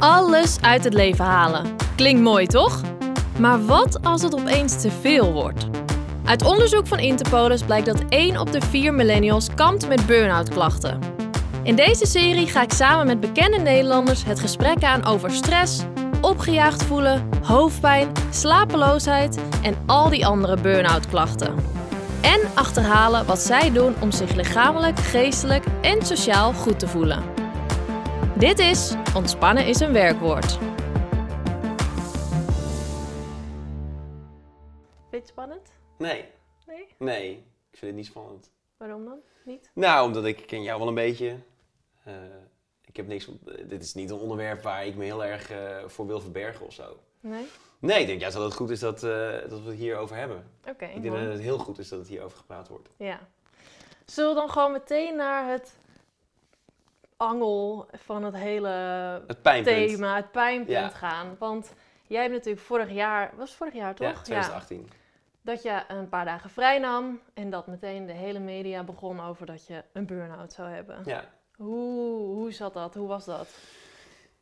Alles uit het leven halen. Klinkt mooi, toch? Maar wat als het opeens te veel wordt? Uit onderzoek van Interpolis blijkt dat 1 op de 4 millennials kampt met burn-out klachten. In deze serie ga ik samen met bekende Nederlanders het gesprek aan over stress, opgejaagd voelen, hoofdpijn, slapeloosheid en al die andere burn-out klachten. En achterhalen wat zij doen om zich lichamelijk, geestelijk en sociaal goed te voelen. Dit is Ontspannen is een werkwoord. Vind je het spannend? Nee, Nee? nee, ik vind het niet spannend. Waarom dan? Niet? Nou, omdat ik ken jou wel een beetje. Eh, ik heb niks, dit is niet een onderwerp waar ik me heel erg eh, voor wil verbergen of zo. Nee? Nee, ik denk juist dat het goed is dat, eh, dat we het hierover hebben. Oké, ik denk mooi. dat het heel goed is dat het hierover gepraat wordt. Ja. Zullen we dan gewoon meteen naar het angel van het hele Het thema, het pijnpunt Ja. gaan? Want jij hebt natuurlijk vorig jaar, was het vorig jaar toch? Ja, 2018. dat je een paar dagen vrij nam en dat meteen de hele media begon over dat je een burn-out zou hebben. Ja. Hoe, hoe zat dat? Hoe was dat?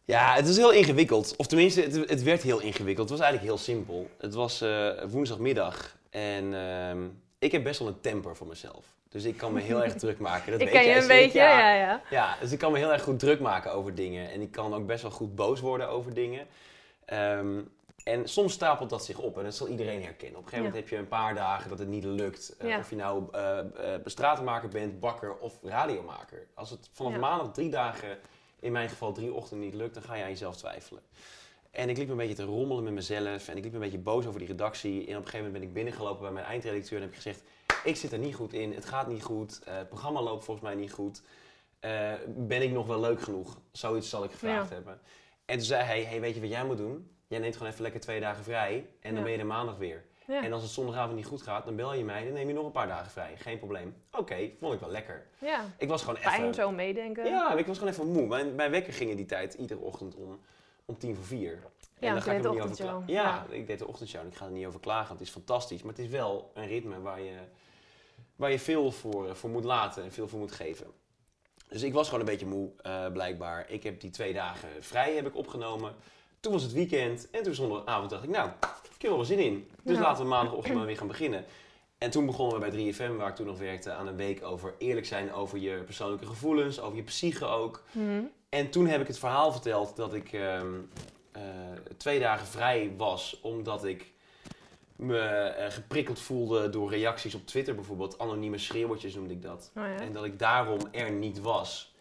Ja, het is heel ingewikkeld. Of tenminste, het, het werd heel ingewikkeld. Het was eigenlijk heel simpel. Het was eh, woensdagmiddag en ehm, ik heb best wel een temper voor mezelf. Dus ik kan me heel erg druk maken. Dat ik weet ken je een beetje, ja, ja. Ja, dus ik kan me heel erg goed druk maken over dingen. En ik kan ook best wel goed boos worden over dingen. Ehm, en soms stapelt dat zich op en dat zal iedereen herkennen. Op een gegeven moment heb je een paar dagen dat het niet lukt. Eh, Ja. Of je nou eh eh, stratenmaker bent, bakker of radiomaker. Als het vanaf Ja. maandag drie dagen, in mijn geval drie ochtenden niet lukt, dan ga je aan jezelf twijfelen. En ik liep een beetje te rommelen met mezelf en ik liep een beetje boos over die redactie. En op een gegeven moment ben ik binnengelopen bij mijn eindredacteur en heb ik gezegd... Ik zit er niet goed in, het gaat niet goed, eh, het programma loopt volgens mij niet goed. Eh, ben ik nog wel leuk genoeg? Zoiets zal ik gevraagd Ja. hebben. En toen zei hij, hey, weet je wat jij moet doen? Jij neemt gewoon even lekker twee dagen vrij en dan ben je er maandag weer. Ja, En als het zondagavond niet goed gaat, dan bel je mij, dan neem je nog een paar dagen vrij. Geen probleem. Oké, vond ik wel lekker. ja. Ik was gewoon fijn even... zo meedenken. Ja, ik was gewoon even moe. Mijn, mijn wekker ging in die tijd iedere ochtend om, om tien voor vier. En Ja, je ga ik de niet over. Ja, Ja. ik deed de ochtendshow en ik ga er niet over klagen, het is fantastisch. Maar het is wel een ritme waar je, waar je veel voor, voor moet laten en veel voor moet geven. Dus ik was gewoon een beetje moe, eh, blijkbaar. Ik heb die twee dagen vrij heb ik opgenomen. Toen was het weekend en toen zondagavond dacht ik, nou, ik heb er wel zin in. Dus laten we maandagochtend maar weer gaan beginnen. En toen begonnen we bij 3FM, waar ik toen nog werkte, aan een week over eerlijk zijn over je persoonlijke gevoelens, over je psyche ook. Mhm. En toen heb ik het verhaal verteld dat ik ehm, eh, twee dagen vrij was, omdat ik me eh, geprikkeld voelde door reacties op Twitter bijvoorbeeld. Anonieme schreeuwtjes noemde ik dat. Oh, ja. En dat ik daarom er niet was.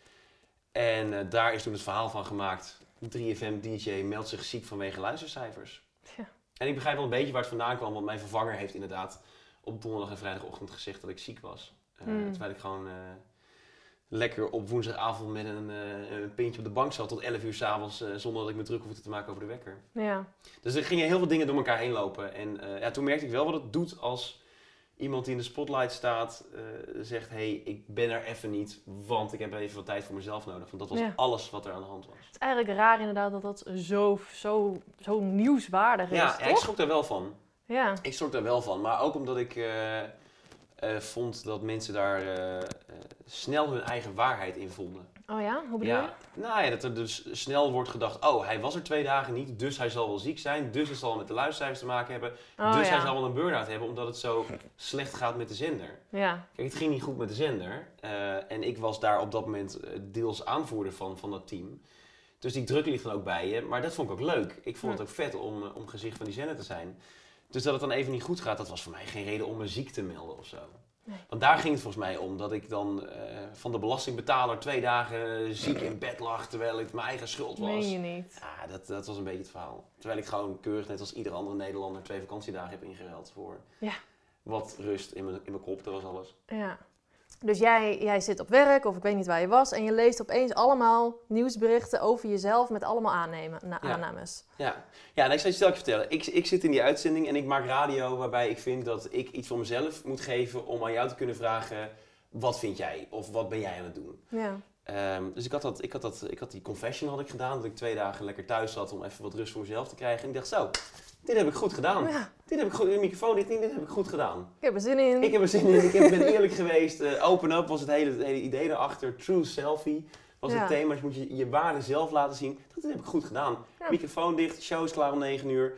En eh, daar is toen het verhaal van gemaakt. 3FM DJ meldt zich ziek vanwege luistercijfers. Ja. En ik begrijp wel een beetje waar het vandaan kwam, want mijn vervanger heeft inderdaad op donderdag en vrijdagochtend gezegd dat ik ziek was. Eh, Hmm. Terwijl ik gewoon lekker op woensdagavond met een, eh, een pintje op de bank zat tot 11 uur s'avonds avonds zonder dat ik me druk hoefde te maken over de wekker. ja. Dus er gingen heel veel dingen door elkaar heen lopen. En eh, ja, toen merkte ik wel wat het doet als iemand die in de spotlight staat zegt: hey, ik ben er even niet, want ik heb even wat tijd voor mezelf nodig. Want dat was Ja. alles wat er aan de hand was. Het is eigenlijk raar inderdaad dat dat zo, zo, zo nieuwswaardig is, Ja, ja, ik schrok daar wel van. Ja. Ik schrok daar wel van. Maar ook omdat ik vond dat mensen daar snel hun eigen waarheid in vonden. Oh ja? Hoe bedoel je? Ja, nou ja, dat er dus snel wordt gedacht, oh, hij was er twee dagen niet, dus hij zal wel ziek zijn, dus het zal met de luistercijfers te maken hebben, Oh, dus ja. hij zal wel een burn-out hebben, omdat het zo slecht gaat met de zender. Ja. Kijk, het ging niet goed met de zender eh, en ik was daar op dat moment eh, deels aanvoerder van, van dat team. Dus die druk ligt dan ook bij je, maar dat vond ik ook leuk. Ik vond Hm. het ook vet om, eh, om gezicht van die zender te zijn. Dus dat het dan even niet goed gaat, dat was voor mij geen reden om me ziek te melden of zo. Nee. Want daar ging het volgens mij om, dat ik dan eh, van de belastingbetaler twee dagen ziek in bed lag, terwijl het mijn eigen schuld was. Meen je niet? Ja, dat, dat was een beetje het verhaal. Terwijl ik gewoon keurig, net als ieder andere Nederlander, twee vakantiedagen heb ingeruild voor Ja. wat rust in mijn, in mijn kop. Dat was alles. Ja. Dus jij, jij zit op werk, of ik weet niet waar je was, en je leest opeens allemaal nieuwsberichten over jezelf met allemaal aannemen, na- Ja. aannames. Ja, ja en ik zal je je vertellen. Ik, ik zit in die uitzending en ik maak radio waarbij ik vind dat ik iets van mezelf moet geven om aan jou te kunnen vragen, wat vind jij? Of wat ben jij aan het doen? Ja. Ehm, dus ik had, dat, ik, had dat, ik had die confession had ik gedaan, dat ik twee dagen lekker thuis zat om even wat rust voor mezelf te krijgen. En ik dacht zo, dit heb ik goed gedaan. ja. Dit heb ik goed, de microfoon, dit, dit heb ik goed gedaan. Ik heb er zin in. Ik heb er zin in, ik heb- ben eerlijk geweest. Eh, open up was het hele, het hele idee daarachter. True selfie. Was Ja. het thema, dus moet je je waarde zelf laten zien. Dat heb ik goed gedaan. Ja. Microfoon dicht, show is klaar om 9 uur.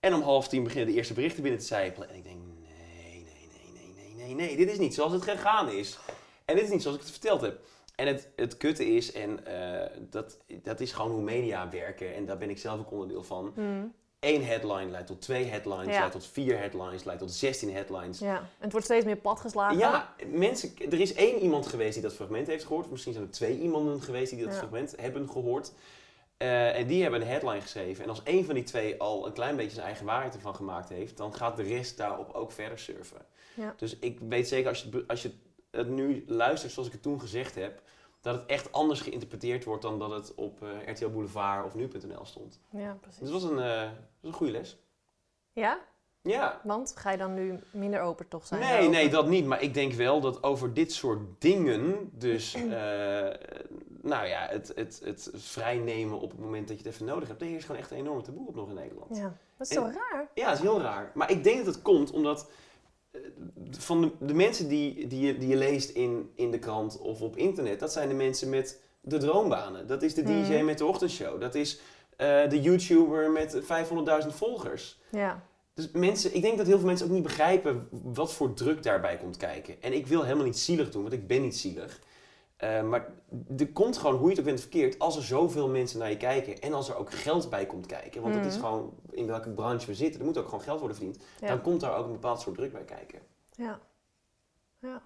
En om half tien beginnen de eerste berichten binnen te zijpelen. En ik denk, nee, nee, nee, nee, nee, nee, nee. Dit is niet zoals het gegaan is. En dit is niet zoals ik het verteld heb. En het, het kutte is, en eh, dat, dat is gewoon hoe media werken. En daar ben ik zelf ook onderdeel van. Hmm. Eén headline leidt tot twee headlines, Ja. leidt tot vier headlines, leidt tot 16 headlines. Ja, en het wordt steeds meer platgeslagen. Ja, mensen, er is één iemand geweest die dat fragment heeft gehoord. Misschien zijn er twee iemanden geweest die dat Ja. fragment hebben gehoord. Eh, en die hebben een headline geschreven. En als één van die twee al een klein beetje zijn eigen waarheid ervan gemaakt heeft, dan gaat de rest daarop ook verder surfen. Ja. Dus ik weet zeker, als je, als je het nu luistert zoals ik het toen gezegd heb, dat het echt anders geïnterpreteerd wordt dan dat het op eh, RTL Boulevard of nu.nl stond. Ja, Dus precies. het was een, eh, was een goede les. Ja? Ja, Want ga je dan nu minder open toch zijn? Nee, daarover? nee, dat niet. Maar ik denk wel dat over dit soort dingen, dus eh, nou ja, het, het, het vrijnemen op het moment dat je het even nodig hebt, daar heerst gewoon echt een enorme taboe op nog in Nederland. Ja, dat is En- toch raar? Ja, dat is heel raar. Maar ik denk dat het komt omdat van de, de mensen die, die, je, die je leest in, in de krant of op internet, dat zijn de mensen met de droombanen. Dat is de DJ Mhm. met de ochtendshow. Dat is eh, de YouTuber met 500.000 volgers. Ja. Dus mensen, ik denk dat heel veel mensen ook niet begrijpen wat voor druk daarbij komt kijken. En ik wil helemaal niet zielig doen, want ik ben niet zielig. Eh, maar er komt gewoon, hoe je het ook bent verkeerd, als er zoveel mensen naar je kijken en als er ook geld bij komt kijken. Want het is Mhm. gewoon in welke branche we zitten, er moet ook gewoon geld worden verdiend. Ja. Dan komt daar ook een bepaald soort druk bij kijken. Ja. ja.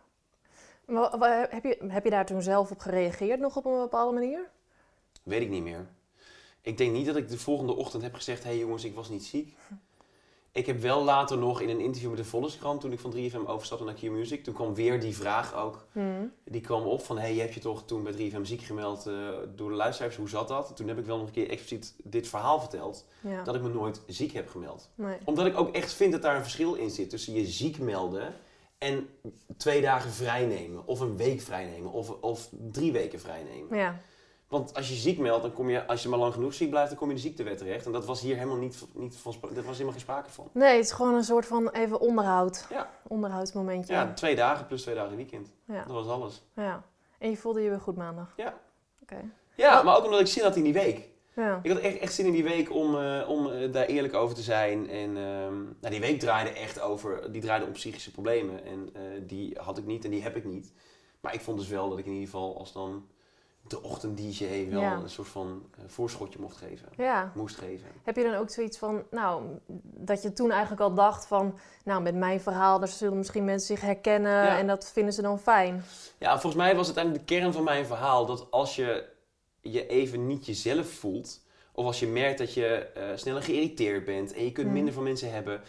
Wa- heb, je, heb je daar toen zelf op gereageerd nog op een bepaalde manier? Weet ik niet meer. Ik denk niet dat ik de volgende ochtend heb gezegd: hé hey jongens, ik was niet ziek. Ik heb wel later nog in een interview met de Volkskrant, toen ik van 3FM overstapte naar Q-Music, toen kwam weer die vraag ook. Hmm. Die kwam op van, hey, je hebt je toch toen bij 3FM ziek gemeld eh, door de luisteraars, hoe zat dat? Toen heb ik wel nog een keer expliciet dit verhaal verteld, Ja. dat ik me nooit ziek heb gemeld. Nee. Omdat ik ook echt vind dat daar een verschil in zit tussen je ziek melden en twee dagen vrijnemen, of een week vrijnemen, of, of drie weken vrijnemen. Ja. Want als je ziek meldt, dan kom je, als je maar lang genoeg ziek blijft, dan kom je in de ziektewet terecht. En dat was hier helemaal niet, niet van, dat was helemaal geen sprake van. Nee, het is gewoon een soort van even onderhoud. Ja. Onderhoudsmomentje. Ja, twee dagen plus twee dagen weekend. Ja. Dat was alles. ja. En je voelde je weer goed maandag? Ja. Oké. Ja, maar ook omdat ik zin had in die week. Ja. Ik had echt, echt zin in die week om, eh, om eh, daar eerlijk over te zijn. En ehm, nou, die week draaide echt over, die draaide om psychische problemen. En eh, die had ik niet en die heb ik niet. Maar ik vond dus wel dat ik in ieder geval als dan de ochtend-dj wel Ja. een soort van eh, voorschotje mocht geven. ja. Moest geven. Heb je dan ook zoiets van, nou, dat je toen eigenlijk al dacht van, nou, met mijn verhaal, daar zullen misschien mensen zich herkennen Ja. en dat vinden ze dan fijn. Ja, volgens mij was uiteindelijk de kern van mijn verhaal dat als je je even niet jezelf voelt, of als je merkt dat je eh, sneller geïrriteerd bent en je kunt Hmm. minder van mensen hebben,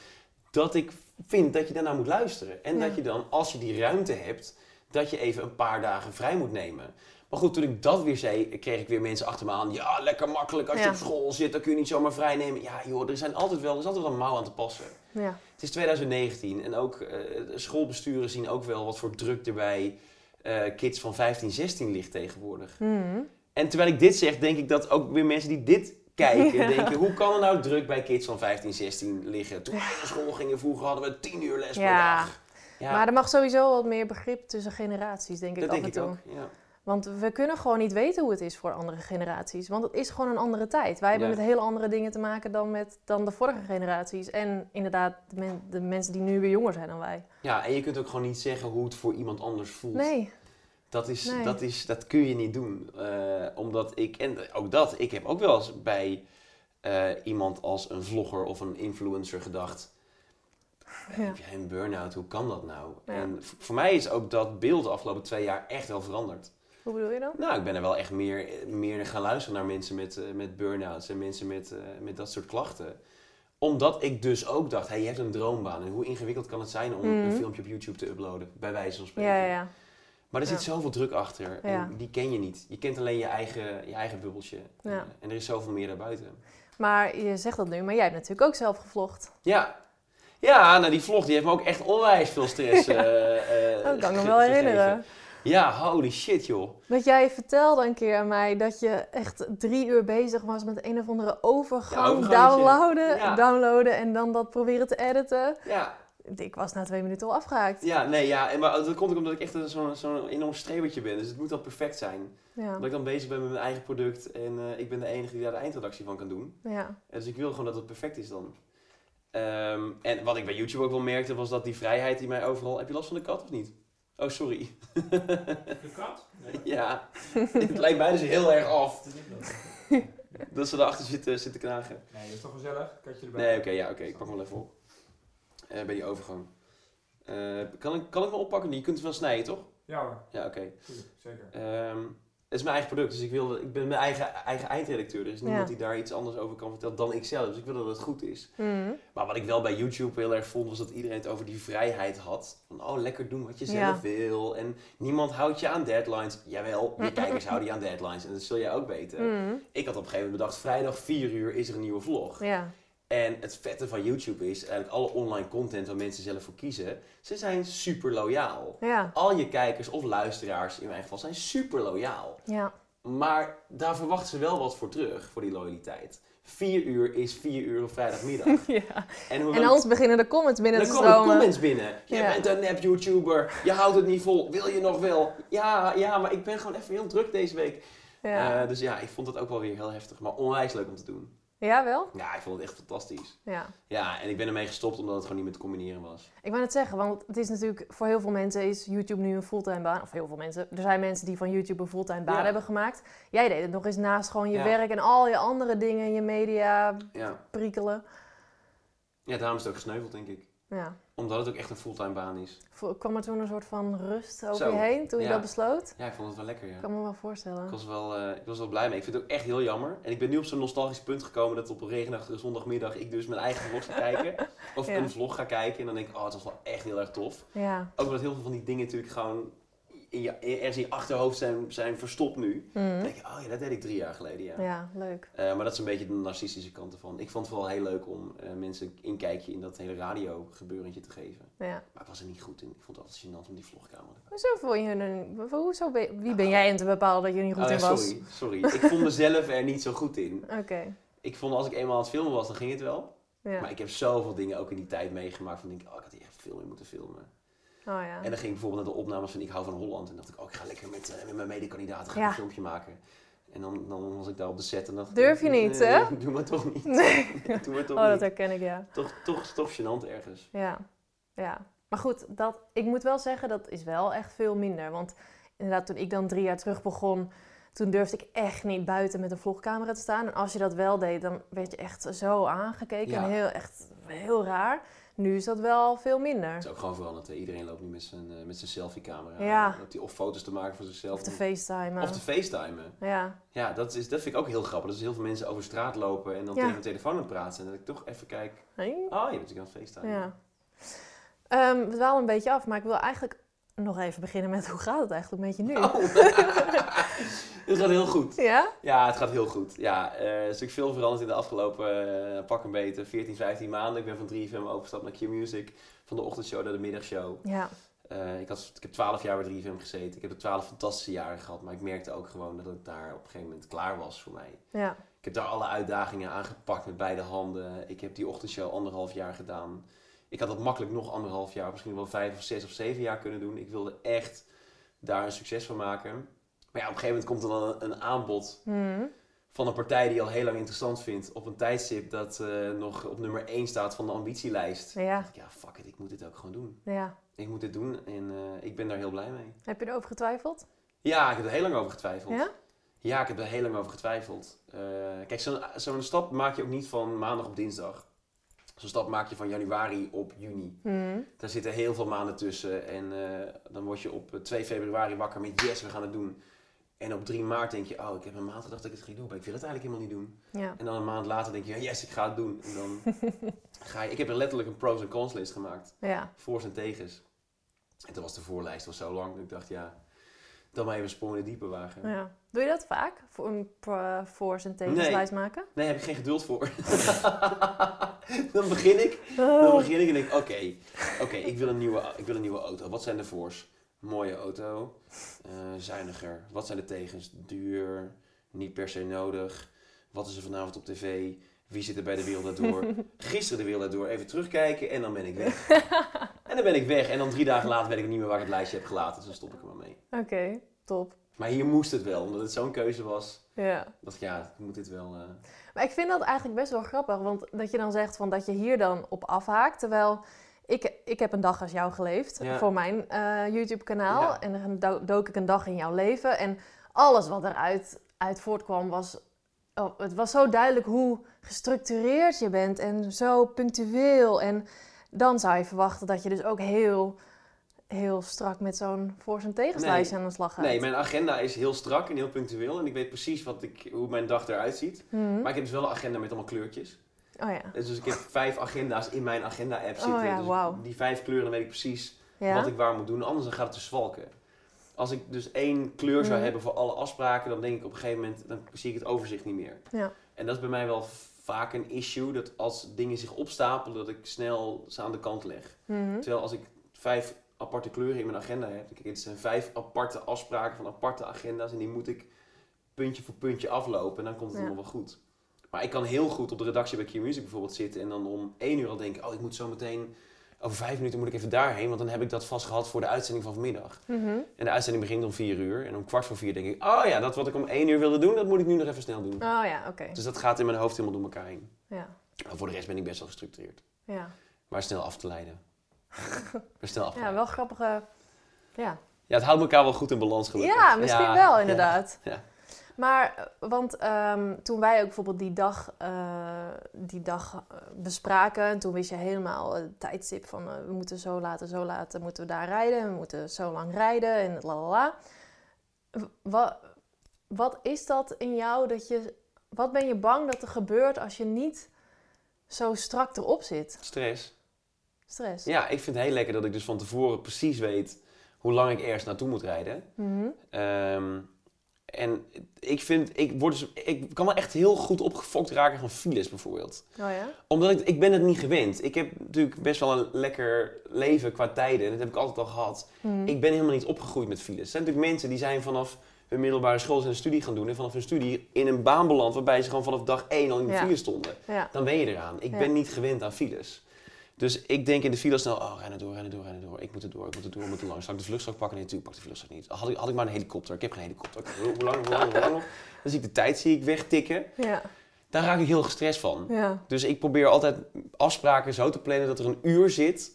dat ik vind dat je daarnaar moet luisteren. En dat je dan, als je die ruimte hebt, dat je even een paar dagen vrij moet nemen. Maar goed, toen ik dat weer zei, kreeg ik weer mensen achter me aan. Ja, lekker makkelijk. Als je Ja. op school zit, dan kun je niet zomaar vrij nemen. Ja, joh, er, zijn altijd wel, er is altijd wel een mouw aan te passen. Ja. Het is 2019 en ook eh, schoolbesturen zien ook wel wat voor druk er bij eh, kids van 15, 16 ligt tegenwoordig. Hmm. En terwijl ik dit zeg, denk ik dat ook weer mensen die dit kijken, Ja. denken, hoe kan er nou druk bij kids van 15, 16 liggen? Toen wij naar school gingen vroeger hadden we 10 uur les per dag. Ja, Maar er mag sowieso wat meer begrip tussen generaties, denk ik dat denk en ik toe. ook. Ja. Want we kunnen gewoon niet weten hoe het is voor andere generaties. Want het is gewoon een andere tijd. Wij hebben Ja. met hele andere dingen te maken dan met dan de vorige generaties. En inderdaad, de, men- de mensen die nu weer jonger zijn dan wij. ja, en je kunt ook gewoon niet zeggen hoe het voor iemand anders voelt. Nee. Dat, is, Nee. dat, is, dat kun je niet doen. Eh, omdat ik, en ook dat, ik heb ook wel eens bij eh, iemand als een vlogger of een influencer gedacht. Ja. Heb jij een burn-out? Hoe kan dat nou? Ja. En voor mij is ook dat beeld de afgelopen twee jaar echt wel veranderd. Hoe bedoel je dan? Nou, ik ben er wel echt meer, meer gaan luisteren naar mensen met, eh, met burn-outs en mensen met, eh, met dat soort klachten. Omdat ik dus ook dacht, hey, je hebt een droombaan. En hoe ingewikkeld kan het zijn om Mhm. een filmpje op YouTube te uploaden? Bij wijze van spreken. Ja, ja. Maar er zit Ja. zoveel druk achter. En die ken je niet. Je kent alleen je eigen, je eigen bubbeltje. Eh, en er is zoveel meer daarbuiten. Maar je zegt dat nu, maar jij hebt natuurlijk ook zelf gevlogd. Ja. Ja, nou die vlog die heeft me ook echt onwijs veel stress eh, eh, Dat kan ik me wel herinneren. Ja, holy shit joh. Dat jij vertelde een keer aan mij dat je echt drie uur bezig was met een of andere overgang Ja, downloaden, Ja. downloaden en dan dat proberen te editen. Ja, Ik was na twee minuten al afgehaakt. Ja, nee, ja. En, maar dat komt ook omdat ik echt zo'n zo'n enorm strebertje ben. Dus het moet dan perfect zijn. Ja. Dat ik dan bezig ben met mijn eigen product en eh, ik ben de enige die daar de eindredactie van kan doen. ja. En dus ik wil gewoon dat het perfect is dan. Ehm, en wat ik bij YouTube ook wel merkte, was dat die vrijheid die mij overal... Heb je last van de kat of niet? Oh, sorry. De kat? Nee, ja, het lijkt mij dus heel erg af dat ze erachter zitten, zitten knagen. Nee, dat is toch gezellig? Katje erbij. Nee, oké, ja, oké. ik pak hem wel even op. Eh, bij die overgang. Eh, kan, ik, kan ik hem oppakken? Je kunt het wel snijden, toch? Ja hoor, Ja, oké. zeker. Ehm, het is mijn eigen product, dus ik, wil, ik ben mijn eigen, eigen eindredacteur. Er is niemand Ja. die daar iets anders over kan vertellen dan ik zelf. Dus ik wil dat het goed is. Mhm. Maar wat ik wel bij YouTube heel erg vond, was dat iedereen het over die vrijheid had. Van, oh, lekker doen wat je zelf Ja. wil. En niemand houdt je aan deadlines. Jawel, je kijkers houden je aan deadlines. En dat zul jij ook weten. Mhm. Ik had op een gegeven moment bedacht, vrijdag 4 uur is er een nieuwe vlog. Ja. En het vette van YouTube is, eigenlijk alle online content waar mensen zelf voor kiezen, ze zijn super loyaal. Ja. Al je kijkers of luisteraars in mijn geval zijn super loyaal. Ja. Maar daar verwachten ze wel wat voor terug, voor die loyaliteit. 4 uur is 4 uur op vrijdagmiddag. ja. En, En anders beginnen de comments binnen dan te komen stromen. comments binnen. Je Ja. bent een nep YouTuber, je houdt het niet vol, wil je nog wel? Ja, ja, maar ik ben gewoon even heel druk deze week. Ja. Eh, dus ja, ik vond het ook wel weer heel heftig, maar onwijs leuk om te doen. Ja, wel? Ja, ik vond het echt fantastisch. Ja. Ja, en ik ben ermee gestopt omdat het gewoon niet meer te combineren was. Ik wou net zeggen, want het is natuurlijk voor heel veel mensen is YouTube nu een fulltime baan. Of heel veel mensen. Er zijn mensen die van YouTube een fulltime baan Ja. hebben gemaakt. Jij deed het nog eens naast gewoon je Ja. werk en al je andere dingen, je media Ja. prikkelen. ja, daarom is het ook gesneuveld, denk ik. Ja. Omdat het ook echt een fulltime baan is. Vo- Kwam er toen een soort van rust over Zo. je heen toen je Ja. dat besloot? Ja, ik vond het wel lekker, ja. Ik kan me wel Ik voorstellen. was, wel, eh, ik was wel blij mee. Ik vind het ook echt heel jammer. En ik ben nu op zo'n nostalgisch punt gekomen dat op een regenachtige zondagmiddag ik dus mijn eigen vlog ga kijken. Of Ja. een vlog ga kijken. En dan denk ik, oh, het was wel echt heel erg tof. Ja. Ook omdat heel veel van die dingen natuurlijk gewoon in je, ergens in je achterhoofd zijn, zijn verstopt nu. Dan Mhm. denk je, oh ja, dat deed ik drie jaar geleden, ja. Ja, leuk. Eh, maar dat is een beetje de narcistische kant ervan. Ik vond het vooral heel leuk om eh, mensen een inkijkje in dat hele radio gebeurentje te geven. Ja. Maar ik was er niet goed in. Ik vond het altijd gênant om die vlogkamer te Hoezo vond je er... Hoezo ben, wie ben jij in te bepalen dat je er niet goed Oh, in was? sorry, sorry. Ik vond mezelf er niet zo goed in. Oké. Ik vond als ik eenmaal aan het filmen was, dan ging het wel. Ja. Maar ik heb zoveel dingen ook in die tijd meegemaakt van denk ik, oh, ik had hier echt veel meer moeten filmen. Oh ja. En dan ging ik bijvoorbeeld naar de opnames van Ik hou van Holland. En dacht ik, oh, ik ga lekker met, eh, met mijn medekandidaten ga ik Ja. een filmpje maken. En dan, dan was ik daar op de set en dacht Durf je niet, nee, hè? Doe maar toch niet. Nee. Doe maar toch Oh, dat niet. herken ik, ja. Toch, toch, toch gênant ergens. Ja, ja. Maar goed, dat, ik moet wel zeggen, dat is wel echt veel minder. Want inderdaad, toen ik dan drie jaar terug begon, toen durfde ik echt niet buiten met een vlogcamera te staan. En als je dat wel deed, dan werd je echt zo aangekeken Ja. en heel, echt heel raar. Nu is dat wel veel minder. Het is ook gewoon veranderd. hè. Iedereen loopt nu met zijn, eh, met zijn selfie-camera. Ja. Hij of foto's te maken van zichzelf. Of te facetimen. Of te facetimen. Ja, Ja, dat, is, dat vind ik ook heel grappig. Dat is heel veel mensen over straat lopen en dan Ja. tegen de telefoon aan praten. En dat ik toch even kijk, Hey? oh, je bent natuurlijk aan het facetimen. ja. Ehm, we dwalen een beetje af, maar ik wil eigenlijk nog even beginnen met hoe gaat het eigenlijk met je nu? Oh. het gaat heel goed. Ja? Ja, het gaat heel goed. Ja, er is natuurlijk veel veranderd in de afgelopen eh, pak een beetje 14, 15 maanden. Ik ben van 3FM overgestapt naar Q-Music. Van de ochtendshow naar de middagshow. Ja. Eh, ik, had, ik heb 12 jaar bij 3FM gezeten. Ik heb er 12 fantastische jaren gehad. Maar ik merkte ook gewoon dat het daar op een gegeven moment klaar was voor mij. Ja. Ik heb daar alle uitdagingen aangepakt met beide handen. Ik heb die ochtendshow anderhalf jaar gedaan. Ik had dat makkelijk nog anderhalf jaar, misschien wel vijf of zes of zeven jaar kunnen doen. Ik wilde echt daar een succes van maken. Maar ja, op een gegeven moment komt er dan een, een aanbod Hm. van een partij die je al heel lang interessant vindt. Op een tijdstip dat eh, nog op nummer 1 staat van de ambitielijst. Ja. ik, ja, fuck it, ik moet dit ook gewoon doen. Ja. Ik moet dit doen en eh, ik ben daar heel blij mee. Heb je erover getwijfeld? Ja, ik heb er heel lang over getwijfeld. Ja? Ja, ik heb er heel lang over getwijfeld. Eh, kijk, zo'n stap maak je ook niet van maandag op dinsdag. Zo'n stap maak je van januari op juni. Hm. Daar zitten heel veel maanden tussen. En dan word je op eh, 2 februari wakker met yes, we gaan het doen. En op 3 maart denk je, oh, ik heb een maand gedacht dat ik het ging doen, maar ik wil het eigenlijk helemaal niet doen. Ja. En dan een maand later denk je, yes, ik ga het doen. En dan ga je, ik heb er letterlijk een pros en cons lijst gemaakt. Ja. Voor's en tegens. En toen was de voorlijst was zo lang dat ik dacht, ja, dan maar even een sprong in de diepe wagen. ja. Doe je dat vaak? Voor een pro- voor's en tegenslijst maken? Nee, heb ik geen geduld voor. dan begin ik. Dan begin ik en denk oké, oké, ik wil een nieuwe, ik wil een nieuwe auto. Wat zijn de voor's? Mooie auto, eh, zuiniger. Wat zijn de tegens? Duur, niet per se nodig. Wat is er vanavond op tv? Wie zit er bij de wereld door? Gisteren de wereld door. Even terugkijken en dan ben ik weg. en dan ben ik weg. En dan drie dagen later weet ik niet meer waar ik het lijstje heb gelaten. Dus dan stop ik er maar mee. Oké, top. Maar hier moest het wel, omdat het zo'n keuze was. Ja. Dat ik, ja, ik moet dit wel... eh, Maar ik vind dat eigenlijk best wel grappig, want dat je dan zegt van dat je hier dan op afhaakt, terwijl ik, ik heb een dag als jou geleefd Ja. voor mijn eh, YouTube-kanaal Ja. en dan do- dook ik een dag in jouw leven en alles wat eruit uit voortkwam was, oh, het was zo duidelijk hoe gestructureerd je bent en zo punctueel en dan zou je verwachten dat je dus ook heel, heel strak met zo'n voor- en tegenslijstje aan de slag gaat. Nee, mijn agenda is heel strak en heel punctueel. En ik weet precies wat ik, hoe mijn dag eruit ziet. Mhm. Maar ik heb dus wel een agenda met allemaal kleurtjes. Oh ja. Dus ik heb vijf agenda's in mijn agenda-app zitten. Oh ja, dus die vijf kleuren weet ik precies Ja? wat ik waar moet doen. Anders dan gaat het te zwalken. Als ik dus één kleur zou Mhm. hebben voor alle afspraken, dan denk ik op een gegeven moment, dan zie ik het overzicht niet meer. Ja. En dat is bij mij wel vaak een issue, dat als dingen zich opstapelen, dat ik snel ze aan de kant leg. Mhm. Terwijl als ik vijf aparte kleuren in mijn agenda heb, kijk, het zijn vijf aparte afspraken van aparte agenda's en die moet ik puntje voor puntje aflopen en dan komt het Ja. allemaal wel goed. Maar ik kan heel goed op de redactie bij Q Music bijvoorbeeld zitten en dan om één uur al denken, oh ik moet zo meteen, over vijf minuten moet ik even daarheen, want dan heb ik dat vast gehad voor de uitzending van vanmiddag. Mhm. En de uitzending begint om vier uur en om kwart voor vier denk ik, oh ja, dat wat ik om één uur wilde doen, dat moet ik nu nog even snel doen. Oh ja, oké. Dus dat gaat in mijn hoofd helemaal door elkaar heen. Ja. Maar voor de rest ben ik best wel gestructureerd. Ja. Maar snel af te leiden. maar snel af te ja, wel grappige... Ja, Ja, het houdt elkaar wel goed in balans gelukkig. Ja, misschien Ja, wel ja. inderdaad. Ja. Maar, eh, want ehm, toen wij ook bijvoorbeeld die dag, eh, die dag eh, bespraken, en toen wist je helemaal het tijdstip van we moeten zo laten, zo laten, moeten we daar rijden, we moeten zo lang rijden en la la la. Wat, wat is dat in jou dat je, wat ben je bang dat er gebeurt als je niet zo strak erop zit? Stress. Stress. Ja, ik vind het heel lekker dat ik dus van tevoren precies weet hoe lang ik ergens naartoe moet rijden. Ehm, en ik vind, ik, word dus, ik kan wel echt heel goed opgefokt raken van files bijvoorbeeld. Oh ja? Omdat ik, ik ben het niet gewend. Ik heb natuurlijk best wel een lekker leven qua tijden. En dat heb ik altijd al gehad. Mhm. Ik ben helemaal niet opgegroeid met files. Er zijn natuurlijk mensen die zijn vanaf hun middelbare school zijn studie gaan doen. En vanaf hun studie in een baan beland waarbij ze gewoon vanaf dag één al in de Ja. file stonden. Ja. Dan ben je eraan. Ik ben niet gewend aan files. Dus ik denk in de file snel, oh, rennen door, rennen door, rennen door. Ik moet er door, ik moet er door, ik moet er lang. Zal ik de vluchtstrook pakken? Nee, natuurlijk pak de vluchtstrook niet. Had ik, had ik maar een helikopter. Ik heb geen helikopter. Hoe, lang, hoe lang, hoe lang nog? Dan zie ik de tijd zie ik wegtikken. Ja. Daar raak ik heel gestrest van. Ja. Dus ik probeer altijd afspraken zo te plannen dat er een uur zit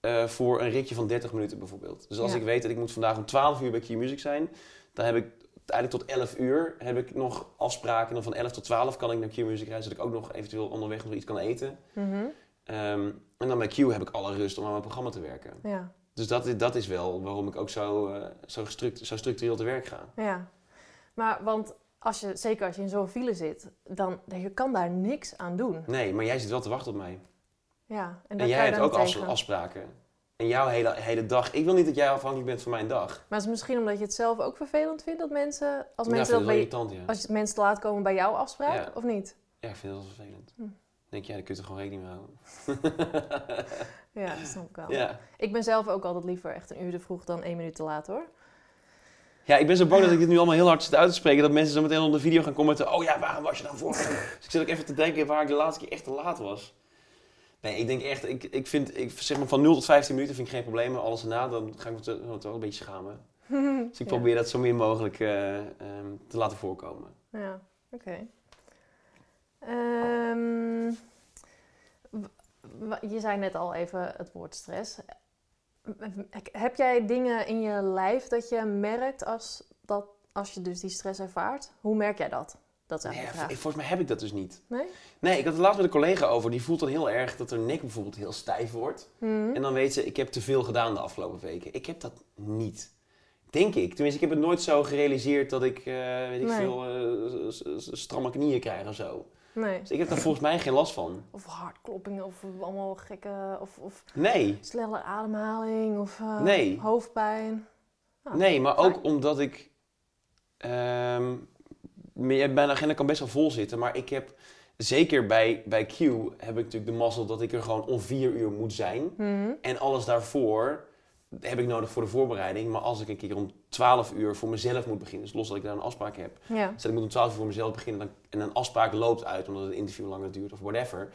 eh, voor een ritje van 30 minuten bijvoorbeeld. Dus als Ja. ik weet dat ik moet vandaag om 12 uur bij Q Music zijn, dan heb ik eigenlijk tot 11 uur heb ik nog afspraken. En dan van 11 tot 12 kan ik naar Q Music rijden, zodat ik ook nog eventueel onderweg nog iets kan eten. Mhm. Ehm, en dan bij Q heb ik alle rust om aan mijn programma te werken. Ja. Dus dat, is- dat is wel waarom ik ook zo, eh, zo, gestruct, zo structureel te werk ga. Ja, maar want als je, zeker als je in zo'n file zit, dan je kan daar niks aan doen. Nee, maar jij zit wel te wachten op mij. Ja, en, jij hebt ook afspraken. En jouw hele, hele dag. Ik wil niet dat jij afhankelijk bent van mijn dag. Maar het is misschien omdat je het zelf ook vervelend vindt dat mensen, als ja, mensen, dat het bij, irritant, ja. als mensen te laat komen bij jouw afspraak, Ja. of niet? Ja, ik vind dat wel vervelend. Hm. Denk je, ja, daar kun je er gewoon rekening mee houden. Ja, dat snap ik wel. Ja. Ik ben zelf ook altijd liever echt een uur te vroeg dan één minuut te laat hoor. ja, ik ben zo bang dat ik dit nu allemaal heel hard zit uit te spreken. Dat mensen zo meteen onder de video gaan commenten. Oh ja, waarom was je dan voor? dus ik zit ook even te denken waar ik de laatste keer echt te laat was. Nee, ik denk echt, ik, ik vind, ik, zeg maar van 0 tot 15 minuten vind ik geen probleem. Alles erna, dan ga ik me wel een beetje schamen. Dus ik Ja. probeer dat zo min mogelijk eh, ehm, te laten voorkomen. Ja, oké. W- je zei net al even het woord stress. Heb jij dingen in je lijf dat je merkt als, dat, als je dus die stress ervaart? Hoe merk jij dat? Dat is Nee, vraag. volgens mij heb ik dat dus niet. Nee? Nee, ik had het laatst met een collega over. Die voelt dan heel erg dat haar nek bijvoorbeeld heel stijf wordt. Mhm. En dan weet ze, ik heb te veel gedaan de afgelopen weken. Ik heb dat niet. Denk ik. Tenminste, ik heb het nooit zo gerealiseerd dat ik, eh, weet ik Nee. veel, s- stramme knieën krijg of zo. Nee. Dus ik heb daar volgens mij geen last van. Of hartkloppingen of allemaal gekke... Of, of Nee. snelle ademhaling of eh, Nee. hoofdpijn. Ah, Nee, maar fijn. ook omdat ik... mijn mijn agenda kan best wel vol zitten, maar ik heb... Zeker bij, bij Q heb ik natuurlijk de mazzel dat ik er gewoon om vier uur moet zijn. Mhm. En alles daarvoor heb ik nodig voor de voorbereiding. Maar als ik een keer om 12 uur voor mezelf moet beginnen, dus los dat ik daar een afspraak heb. Ja. Stel ik moet om 12 uur voor mezelf beginnen dan, en een afspraak loopt uit omdat het interview langer duurt of whatever.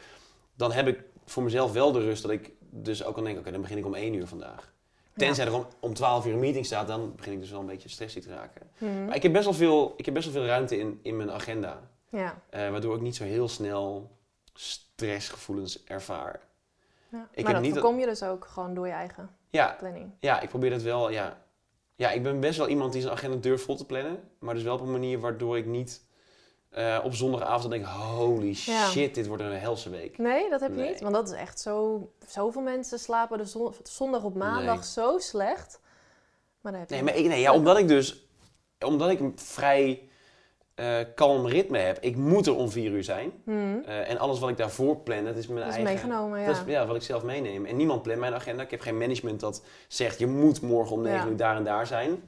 Dan heb ik voor mezelf wel de rust dat ik dus ook kan denken, oké, dan begin ik om 1 uur vandaag. Tenzij er om, om 12 uur een meeting staat, dan begin ik dus wel een beetje stressy te raken. Mhm. Maar ik heb best wel veel, ik heb best wel veel ruimte in, in mijn agenda. Ja. eh, waardoor ik niet zo heel snel stressgevoelens ervaar. ja. Ik maar dat niet voorkom je dus ook gewoon door je eigen Ja, planning. ja, ik probeer dat wel, ja. Ja, ik ben best wel iemand die zijn agenda durft vol te plannen. Maar dus wel op een manier waardoor ik niet eh, op zondagavond denk... Holy Ja. shit, dit wordt een helse week. Nee, dat heb je Nee. niet. Want dat is echt zo... Zoveel mensen slapen de zon- zondag op maandag Nee. zo slecht. Maar heb je Nee, maar ik, nee, ja, omdat ik dus... Omdat ik vrij eh, kalm ritme heb. Ik moet er om vier uur zijn. Mhm. Eh, en alles wat ik daarvoor plan, dat is mijn Dat is eigen... meegenomen, ja. Dat is ja, wat ik zelf meeneem. En niemand plant mijn agenda. Ik heb geen management dat zegt, je moet morgen om 9 Ja. uur daar en daar zijn.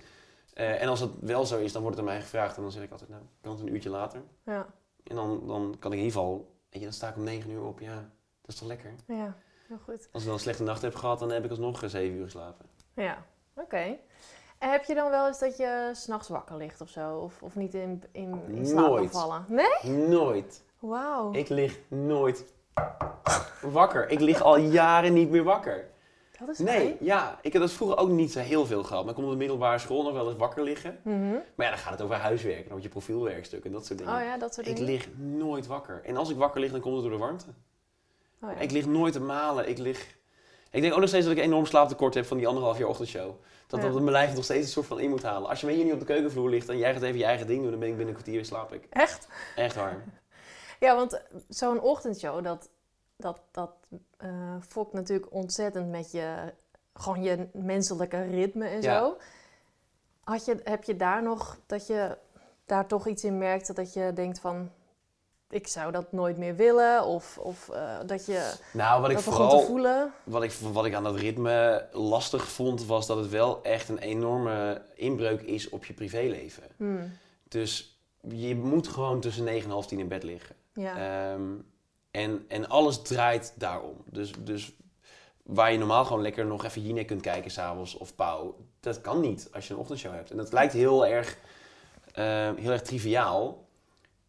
Eh, en als het wel zo is, dan wordt het aan mij gevraagd. En dan zeg ik altijd, nou, kan het een uurtje later. Ja, En dan, dan kan ik in ieder geval, weet je, dan sta ik om 9 uur op. Ja, dat is toch lekker. ja. Heel goed. Als ik dan een slechte nacht heb gehad, dan heb ik alsnog 7 uur geslapen. Ja, oké. En heb je dan wel eens dat je s'nachts wakker ligt of zo? Of, of niet in, in, in slaap Nooit. vallen? Nee? Nooit. Wauw. Ik lig nooit wakker. Ik lig al jaren niet meer wakker. Dat is Nee, fijn. ja. Ik heb dat vroeger ook niet zo heel veel gehad. Maar ik kon op de middelbare school nog wel eens wakker liggen. Mhm. Maar ja, dan gaat het over huiswerk. Dan word je profielwerkstuk en dat soort dingen. Oh ja, dat soort ik dingen. lig nooit wakker. En als ik wakker lig, dan komt het door de warmte. Oh, ja. Ik lig nooit te malen. Ik lig... Ik denk ook nog steeds dat ik enorm slaaptekort heb van die anderhalf jaar ochtendshow. Dat Ja. dat mijn lijf nog steeds een soort van in moet halen. Als je me hier niet op de keukenvloer ligt en jij gaat even je eigen ding doen, dan ben ik binnen een kwartier weer slaap ik. Echt? Echt waar. Ja, want zo'n ochtendshow, dat, dat, dat eh, fokt natuurlijk ontzettend met je, gewoon je menselijke ritme en Ja. zo. Had je, heb je daar nog, dat je daar toch iets in merkt, dat je denkt van, ik zou dat nooit meer willen? Of, of eh, dat je Nou, wat ik te vooral voelen? wat ik, wat ik aan dat ritme lastig vond, was dat het wel echt een enorme inbreuk is op je privéleven. Hmm, Dus je moet gewoon tussen 9 en half 10 in bed liggen. ja. Ehm, en, en alles draait daarom. Dus, dus waar je normaal gewoon lekker nog even Jinek kunt kijken s'avonds of Pauw, dat kan niet als je een ochtendshow hebt. En dat lijkt heel erg, ehm, heel erg triviaal.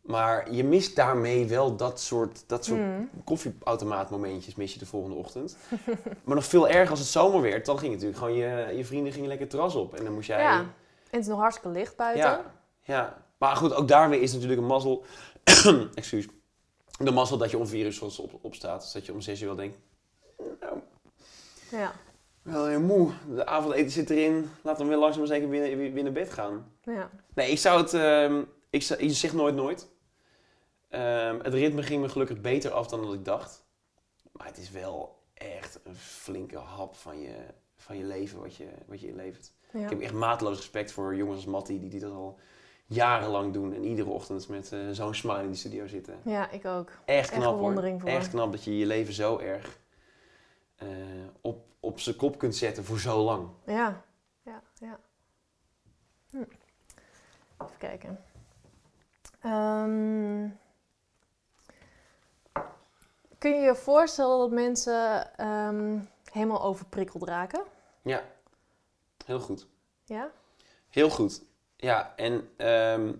Maar je mist daarmee wel dat soort, dat soort Hmm. koffieautomaatmomentjes mis je de volgende ochtend. maar nog veel erger als het zomer werd, dan ging natuurlijk gewoon je, je vrienden gingen lekker het terras op. En dan moest jij... ja. En het is nog hartstikke licht buiten. Ja, ja. Maar goed, ook daar weer is natuurlijk een mazzel. Excuus. De mazzel dat je om vier uur op, opstaat. Dus dat je om zes uur wel denkt, nou, Ja. wel weer moe. De avondeten zit erin. Laten we weer langzaam maar zeker weer, weer, weer naar bed gaan. ja. Nee, ik zou het... ehm, ik, je zegt nooit nooit. Ehm, het ritme ging me gelukkig beter af dan dat ik dacht. Maar het is wel echt een flinke hap van je, van je leven wat je, wat je inlevert. ja. Ik heb echt mateloos respect voor jongens als Mattie, die, die dat al jarenlang doen. En iedere ochtend met eh, zo'n smile in die studio zitten. Ja, ik ook. Echt knap hoor. voor. Echt knap dat je je leven zo erg eh, op, op zijn kop kunt zetten voor zo lang. Ja, ja, ja. Hm. Even kijken. Ehm, kun je je voorstellen dat mensen ehm, helemaal overprikkeld raken? Ja, heel goed. Ja? Heel goed. Ja, en ehm,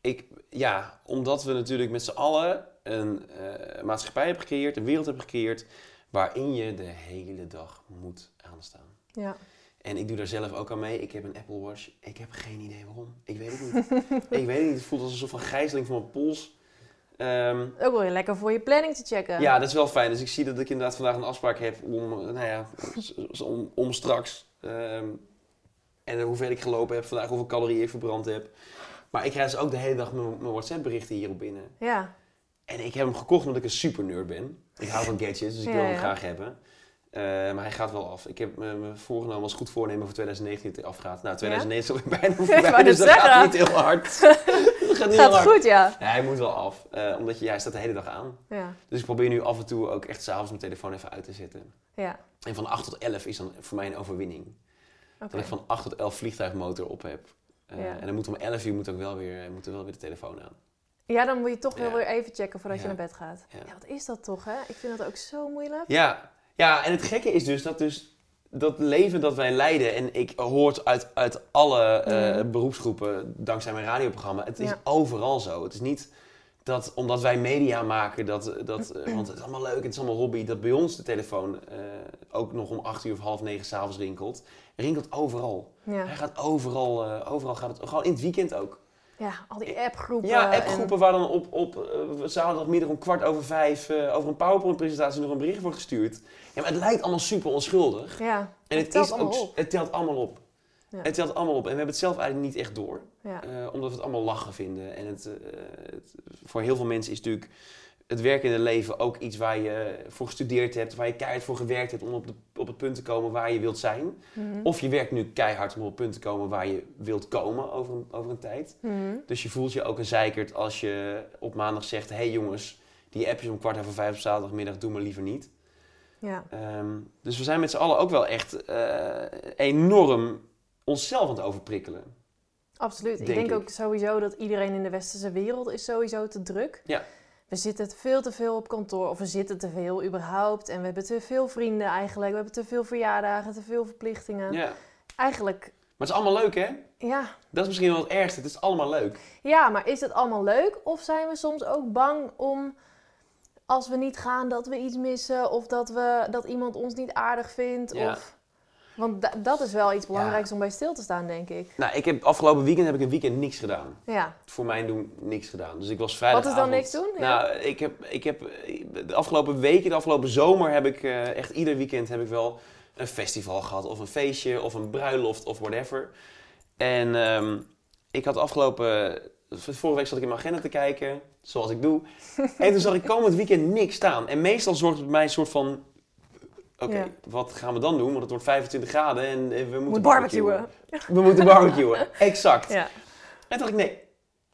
ik, ja, omdat we natuurlijk met z'n allen een eh, maatschappij hebben gecreëerd, een wereld hebben gecreëerd, waarin je de hele dag moet aanstaan. Ja. En ik doe daar zelf ook aan mee. Ik heb een Apple Watch. Ik heb geen idee waarom. Ik weet het niet. ik weet het niet. Het voelt als een gijzeling van mijn pols. Ehm, Ook wel weer lekker voor je planning te checken. ja, dat is wel fijn. Dus ik zie dat ik inderdaad vandaag een afspraak heb om, eh, nou ja, om, om straks. ehm, en hoeveel ik gelopen heb vandaag, hoeveel calorieën ik verbrand heb. Maar ik krijg dus ook de hele dag mijn, mijn WhatsApp berichten hierop binnen. Ja. En ik heb hem gekocht omdat ik een super nerd ben. Ik hou van gadgets, dus ik Ja, wil hem ja. graag hebben. Eh, maar hij gaat wel af. Ik heb me me voorgenomen als goed voornemen voor 2019 dat hij afgaat. Nou, 2019 is alweer bijna voorbij, dus dat gaat niet heel hard. gaat niet heel Gaat hard. goed, ja. Ja, hij moet wel af. eh, omdat je, ja, hij staat de hele dag aan. Ja. Dus ik probeer nu af en toe ook echt s'avonds mijn telefoon even uit te zetten. Ja. En van 8 tot 11 is dan voor mij een overwinning. Dat ik van 8 tot 11 vliegtuigmotor op heb. Eh, Ja. En dan moet om 11 uur moet ook wel weer, moet er wel weer de telefoon aan. Ja, dan moet je toch wel weer even checken voordat je naar bed gaat. Ja. Ja. wat is dat toch, hè? Ik vind dat ook zo moeilijk. Ja, ja, en het gekke is dus dat dus dat leven dat wij leiden, en ik hoor uit, uit alle eh, Mhm. beroepsgroepen, dankzij mijn radioprogramma, het is Ja. overal zo. Het is niet dat omdat wij media maken, dat, dat, eh, want het is allemaal leuk, het is allemaal hobby, dat bij ons de telefoon eh, ook nog om acht uur of half negen s'avonds rinkelt. Rinkelt overal. Ja. Hij gaat overal, overal gaat het, gewoon in het weekend ook. Ja, al die appgroepen. Ja, en- appgroepen waar dan op, op eh, zaterdagmiddag om kwart over vijf eh, over een PowerPoint-presentatie nog een bericht wordt gestuurd. Ja, maar het lijkt allemaal super onschuldig. Ja, En het, telt is allemaal ook, op. het telt allemaal op. Ja. Het telt allemaal op. En we hebben het zelf eigenlijk niet echt door. Ja. Eh, omdat we het allemaal lachen vinden. En het, het- voor heel veel mensen is natuurlijk het werkende leven ook iets waar je voor gestudeerd hebt, waar je keihard voor gewerkt hebt om op, de, op het punt te komen waar je wilt zijn. Mhm. Of je werkt nu keihard om op het punt te komen waar je wilt komen over een, over een tijd. Mhm. Dus je voelt je ook een zeikert als je op maandag zegt: hé hey jongens, die appjes om kwart over vijf op zaterdagmiddag doen we liever niet. Ja. Ehm, dus we zijn met z'n allen ook wel echt eh, enorm onszelf aan het overprikkelen. Absoluut. Ik Denk denk ik. ook sowieso dat iedereen in de westerse wereld is sowieso te druk. Ja. We zitten veel te veel op kantoor, of we zitten te veel überhaupt. En we hebben te veel vrienden eigenlijk. We hebben te veel verjaardagen, te veel verplichtingen. Ja. Eigenlijk, Maar het is allemaal leuk, hè? ja. Dat is misschien wel het ergste. Het is allemaal leuk. Ja, maar is het allemaal leuk? Of zijn we soms ook bang om, als we niet gaan, dat we iets missen? Of dat, we, dat iemand ons niet aardig vindt? Ja. Of... Want da- dat is wel iets belangrijks om bij stil te staan, denk ik. Nou, ik heb afgelopen weekend heb ik een weekend niks gedaan. Ja. Voor mijn doen niks gedaan. Dus ik was vrijdag. Wat is dan niks doen? Ja. Nou, ik heb, ik heb de afgelopen weken, de afgelopen zomer heb ik eh, echt ieder weekend heb ik wel een festival gehad. Of een feestje, of een bruiloft, of whatever. En ehm, ik had afgelopen, vorige week zat ik in mijn agenda te kijken, zoals ik doe. en toen zag ik komend weekend niks staan. En meestal zorgt het bij mij een soort van, oké, Ja. wat gaan we dan doen? Want het wordt 25 graden en we moeten Moet barbecuen. We moeten barbecuen, exact. Ja. En toen dacht ik, nee.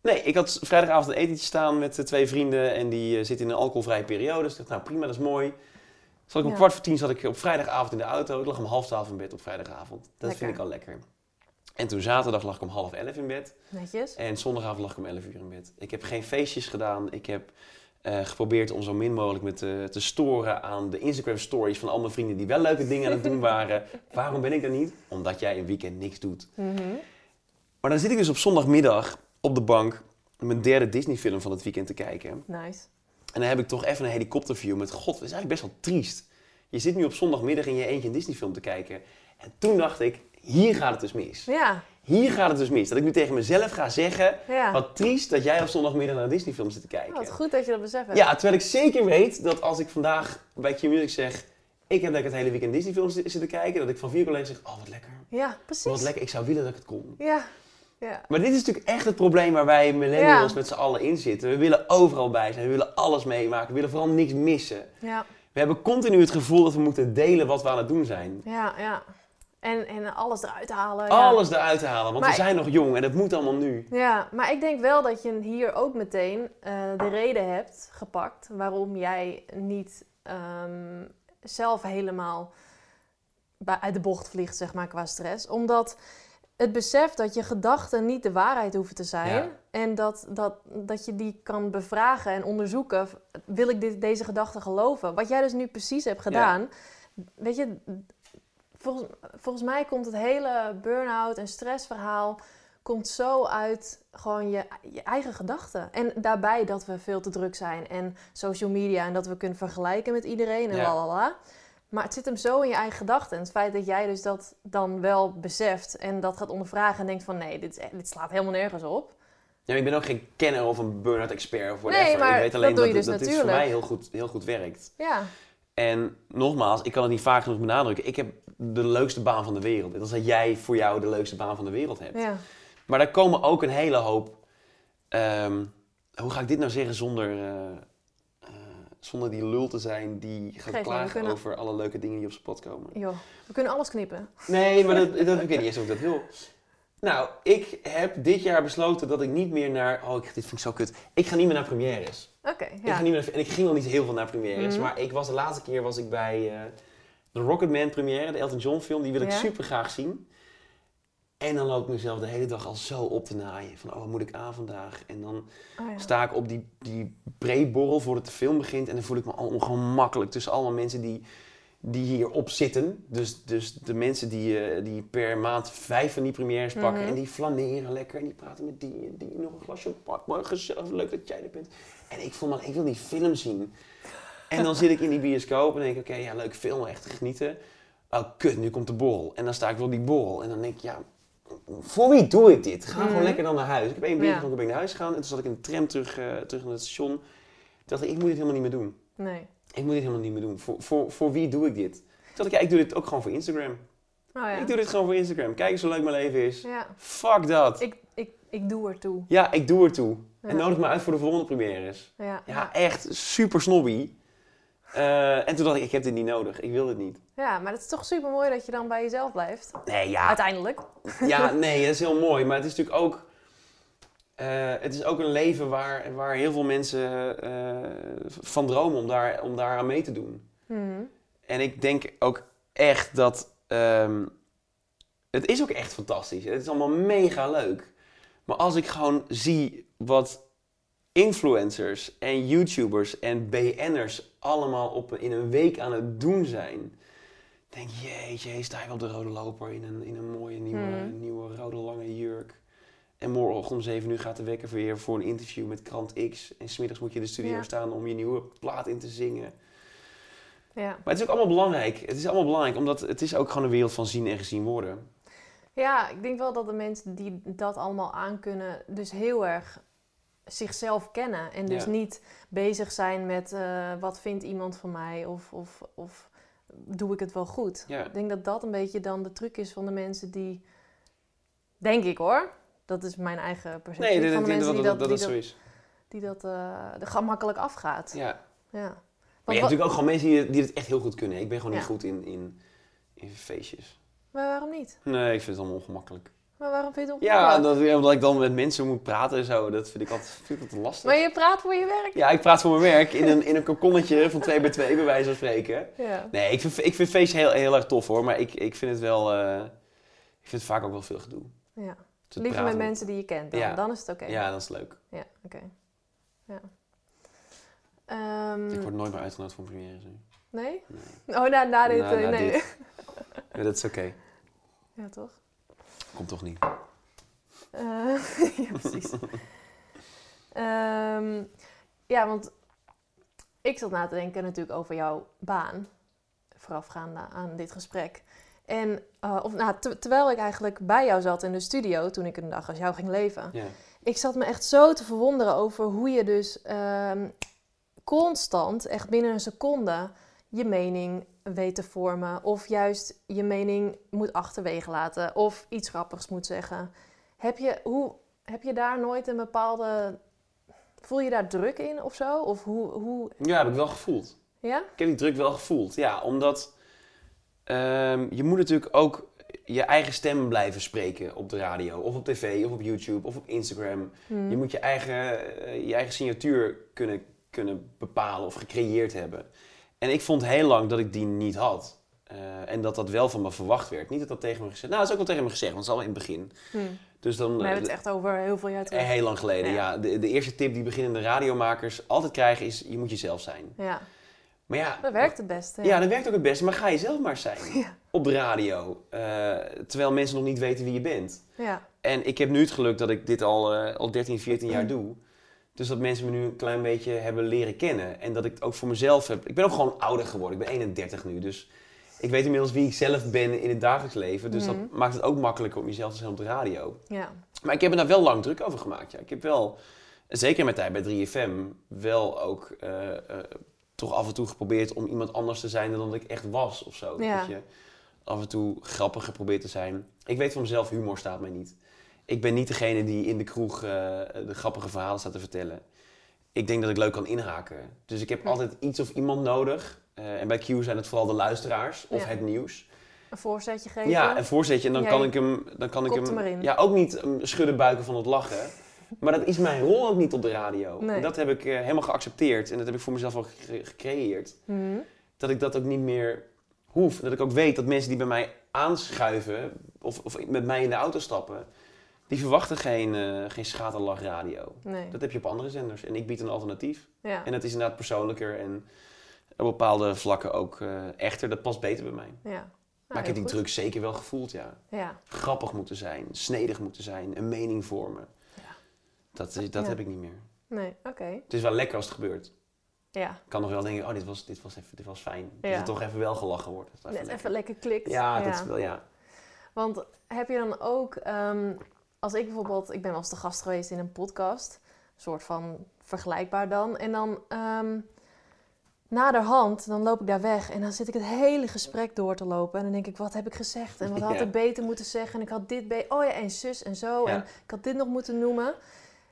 Nee, ik had vrijdagavond een etentje staan met eh, twee vrienden en die eh, zitten in een alcoholvrije periode. Dus ik dacht, nou prima, dat is mooi. Zat ik om Ja. kwart voor tien zat ik op vrijdagavond in de auto. Ik lag om half twaalf in bed op vrijdagavond. Dat Lekker. vind ik al lekker. En toen zaterdag lag ik om half elf in bed. Netjes. En zondagavond lag ik om 11 uur in bed. Ik heb geen feestjes gedaan. Ik heb eh, geprobeerd om zo min mogelijk me te, te storen aan de Instagram stories van al mijn vrienden die wel leuke dingen aan het doen waren. Waarom ben ik er niet? Omdat jij een weekend niks doet. Mhm. Maar dan zit ik dus op zondagmiddag op de bank mijn derde Disney film van het weekend te kijken. Nice. En dan heb ik toch even een helikopterview met god, dat is eigenlijk best wel triest. Je zit nu op zondagmiddag in je eentje een Disney film te kijken. En toen dacht ik, hier gaat het dus mis. Ja. Hier gaat het dus mis. Dat ik nu tegen mezelf ga zeggen, Ja. wat triest dat jij op zondagmiddag naar een Disney film zit te kijken. Oh, wat goed dat je dat beseft hebt. Ja, terwijl ik zeker weet dat als ik vandaag bij Q-Music zeg, ik heb lekker het hele weekend Disney films zitten kijken, dat ik van vier collega's zeg, oh wat lekker. Ja, precies. Wat lekker, ik zou willen dat ik het kon. Ja. Ja. Maar dit is natuurlijk echt het probleem waar wij millennials Ja. met z'n allen in zitten. We willen overal bij zijn, we willen alles meemaken, we willen vooral niks missen. Ja. We hebben continu het gevoel dat we moeten delen wat we aan het doen zijn. Ja. ja. En, en alles eruit halen. ja. Alles eruit halen, want Maar- we zijn nog jong en dat moet allemaal nu. Ja, maar ik denk wel dat je hier ook meteen eh, de reden hebt gepakt waarom jij niet ehm, zelf helemaal uit de bocht vliegt, zeg maar, qua stress. Omdat het besef dat je gedachten niet de waarheid hoeven te zijn Ja. en dat, dat, dat je die kan bevragen en onderzoeken, wil ik dit, deze gedachte geloven? Wat jij dus nu precies hebt gedaan, weet je, volgens, volgens mij komt het hele burn-out en stressverhaal komt zo uit gewoon je, je eigen gedachten. En daarbij dat we veel te druk zijn en social media en dat we kunnen vergelijken met iedereen en Ja. lalala. Maar het zit hem zo in je eigen gedachten. En het feit dat jij dus dat dan wel beseft en dat gaat ondervragen en denkt van nee, dit, dit slaat helemaal nergens op. Ja, ik ben ook geen kenner of een burn-out expert of whatever. Nee, maar ik weet alleen dat dus dat dit voor natuurlijk. mij heel goed, heel goed werkt. Ja, En nogmaals, ik kan het niet vaak genoeg benadrukken. Ik heb de leukste baan van de wereld. Net als dat jij voor jou de leukste baan van de wereld hebt. ja. Maar daar komen ook een hele hoop. ehm, hoe ga ik dit nou zeggen zonder, eh, eh, zonder die lul te zijn die gaat klagen kunnen- over alle leuke dingen die op zijn pad komen? Joh, we kunnen alles knippen. Nee, maar dat, dat, ik weet niet eens of ik dat wil. Nou, ik heb dit jaar besloten dat ik niet meer naar. Oh, ik, dit vind ik zo kut. Ik ga niet meer naar premières. Oké, Ik ja. ga niet meer, en ik ging al niet heel veel naar premières. Mhm. Maar ik was de laatste keer was ik bij eh, de Rocketman première, de Elton John film. Die wil ik Ja. super graag zien. En dan loop ik mezelf de hele dag al zo op te naaien. Van, oh, wat moet ik aan vandaag? En dan Oh, ja. sta ik op die, die pre-borrel voordat de film begint. En dan voel ik me al ongemakkelijk tussen allemaal mensen die, die hierop zitten. Dus, dus de mensen die, eh, die per maand vijf van die premières pakken. Mhm. En die flaneren lekker. En die praten met die en die. Nog een glasje pak. Maar gezellig, leuk dat jij er bent. En ik voel man, ik wil die film zien. En dan zit ik in die bioscoop en denk ik, oké, ja, leuk film, echt genieten. Oh, kut, nu komt de borrel. En dan sta ik wel op die borrel. En dan denk ik, ja, voor wie doe ik dit? Ga Mhm. gewoon lekker dan naar huis. Ik heb één bier Ja. gedronken, ben ik naar huis gegaan. En toen zat ik in de tram terug, eh, terug naar het station. Toen dacht ik, ik moet dit helemaal niet meer doen. Nee. Ik moet dit helemaal niet meer doen. Voor, voor, voor wie doe ik dit? Toen dacht ik, ja, ik doe dit ook gewoon voor Instagram. Oh ja. Ik doe dit gewoon voor Instagram. Kijk eens hoe leuk mijn leven is. Ja, Fuck dat. ik, ik, ik doe ertoe. Ja, ik doe ertoe. En nodig me uit voor de volgende premières. Ja, Ja, echt super snobby. Eh, en toen dacht ik, ik heb dit niet nodig. Ik wil dit niet. ja, maar het is toch super mooi dat je dan bij jezelf blijft. Nee, ja. Uiteindelijk. Ja, nee, dat is heel mooi. Maar het is natuurlijk ook... eh, het is ook een leven waar, waar heel veel mensen eh, van dromen om daar, om daar aan mee te doen. Mhm. En ik denk ook echt dat... ehm, het is ook echt fantastisch. Het is allemaal mega leuk. Maar als ik gewoon zie wat influencers en YouTubers en BN'ers allemaal op, in een week aan het doen zijn... denk jeetje, sta je wel op de rode loper in een, in een mooie nieuwe, Mhm. nieuwe rode lange jurk. En morgen om 7 uur gaat de wekker weer voor een interview met krant X. En smiddags moet je in de studio Ja. staan om je nieuwe plaat in te zingen. Ja. Maar het is ook allemaal belangrijk. Het is allemaal belangrijk, omdat het is ook gewoon een wereld van zien en gezien worden. Ja, ik denk wel dat de mensen die dat allemaal aankunnen, dus heel erg zichzelf kennen. En dus Ja. niet bezig zijn met eh, wat vindt iemand van mij of, of, of doe ik het wel goed. Ja. Ik denk dat dat een beetje dan de truc is van de mensen die, denk ik hoor, dat is mijn eigen perceptie, Nee, van de mensen dat die dat, dat, dat, die dat, zo is. die dat eh, gemakkelijk afgaat. Ja. Ja. Maar je hebt natuurlijk ook gewoon mensen die, die het echt heel goed kunnen. Ik ben gewoon niet goed in, in, in feestjes. Maar waarom niet? Nee, ik vind het allemaal ongemakkelijk. Maar waarom vind je het Ja, ongemakkelijk? dat, ja, omdat ik dan met mensen moet praten en zo. Dat vind ik altijd, vind ik altijd lastig. Maar je praat voor je werk? Ja, ik praat voor mijn werk in een, in een kokonnetje van 2 bij 2 bij wijze van spreken. Ja. Nee, ik vind, ik vind feestjes heel, heel erg tof hoor. Maar ik, ik vind het wel... eh, ik vind het vaak ook wel veel gedoe. ja. Dus het Liever met mensen die je kent dan. Ja. Dan is het oké. Ja, dat is leuk. Ja, oké. Ja. Ehm, Ik word nooit meer uitgenodigd voor een première. nu. Nee? Nee. Oh, na, na dit. Na- eh, na nee. dit. Ja, dat is oké. Ja, toch? Komt toch niet. Eh, ja, precies. Ehm, ja, want ik zat na te denken natuurlijk over jouw baan. Voorafgaande aan dit gesprek. En eh, of, nou, ter- terwijl ik eigenlijk bij jou zat in de studio toen ik een dag als jou ging leven. Ik zat me echt zo te verwonderen over hoe je dus ehm, constant, echt binnen een seconde, je mening weet te vormen. Of juist je mening moet achterwege laten. Of iets grappigs moet zeggen. Heb je, hoe, heb je daar nooit een bepaalde... Voel je daar druk in of zo? Of hoe... hoe ja, heb ik wel gevoeld. ja? Ik heb die druk wel gevoeld. Ja, omdat ehm, je moet natuurlijk ook je eigen stem blijven spreken op de radio. Of op tv, of op YouTube, of op Instagram. Hm. Je moet je eigen, eh, je eigen signatuur kunnen, kunnen bepalen of gecreëerd hebben. En ik vond heel lang dat ik die niet had. Eh, en dat dat wel van me verwacht werd. Niet dat dat tegen me gezegd... Nou, dat is ook wel tegen me gezegd, want het is al in het begin. Hm. Dus dan... We eh, hebben het echt over heel veel jaar terug. Heel lang geleden, Ja. ja. De, de eerste tip die beginnende radiomakers altijd krijgen is... Je moet jezelf zijn. Ja, Maar ja... dat werkt het beste. Ja, dat werkt ook het beste. Maar ga je zelf maar zijn. Ja. Op de radio. eh, terwijl mensen nog niet weten wie je bent. ja. En ik heb nu het geluk dat ik dit al, eh, al 13, 14 jaar doe. Dus dat mensen me nu een klein beetje hebben leren kennen. En dat ik het ook voor mezelf heb. Ik ben ook gewoon ouder geworden. Ik ben 31 nu. Dus ik weet inmiddels wie ik zelf ben in het dagelijks leven. Dus Mhm. dat maakt het ook makkelijker om jezelf te zijn op de radio. ja. Maar ik heb er daar wel lang druk over gemaakt. Ja. Ik heb wel, zeker mijn tijd bij 3FM, wel ook eh, eh, toch af en toe geprobeerd om iemand anders te zijn dan dat ik echt was of zo. Ja. Dat je af en toe grappig geprobeerd te zijn. Ik weet van mezelf, humor staat mij niet. Ik ben niet degene die in de kroeg eh, de grappige verhalen staat te vertellen. Ik denk dat ik leuk kan inhaken. Dus ik heb Hm. altijd iets of iemand nodig. Eh, en bij Q zijn het vooral de luisteraars of Ja. het nieuws. Een voorzetje geven. Ja, een voorzetje en dan kan ik hem... Dan kan ik hem. Ja, ook niet um, schudden buiken van het lachen. Maar dat is mijn rol ook niet op de radio. Nee. En dat heb ik eh, helemaal geaccepteerd. En dat heb ik voor mezelf ook gecre- gecreëerd. Hm. Dat ik dat ook niet meer hoef. Dat ik ook weet dat mensen die bij mij aanschuiven... of, of met mij in de auto stappen... die verwachten geen, eh geen schaterlachradio. Nee. Dat heb je op andere zenders. En ik bied een alternatief. Ja. En dat is inderdaad persoonlijker en op bepaalde vlakken ook eh, echter. Dat past beter bij mij. Ja. Nou, maar ik heb die goed. druk zeker wel gevoeld, ja. Ja. Grappig moeten zijn, snedig moeten zijn, een mening vormen. Ja. Dat, is- dat heb ik niet meer. Nee, oké. Het is wel lekker als het gebeurt. Ja. Ik kan nog wel denken, oh, dit was, dit was, even, dit was fijn. Dat Ja. er toch even wel gelachen wordt. Dat Net lekker. even lekker klikt. Ja, dat is wel, ja. Want heb je dan ook, ehm, als ik bijvoorbeeld, ik ben wel eens te gast geweest in een podcast, een soort van vergelijkbaar dan, en dan ehm naderhand, dan loop ik daar weg en dan zit ik het hele gesprek door te lopen en dan denk ik, wat heb ik gezegd en wat had Ja. ik beter moeten zeggen en ik had dit be, oh ja, en zus en zo en ik had dit nog moeten noemen.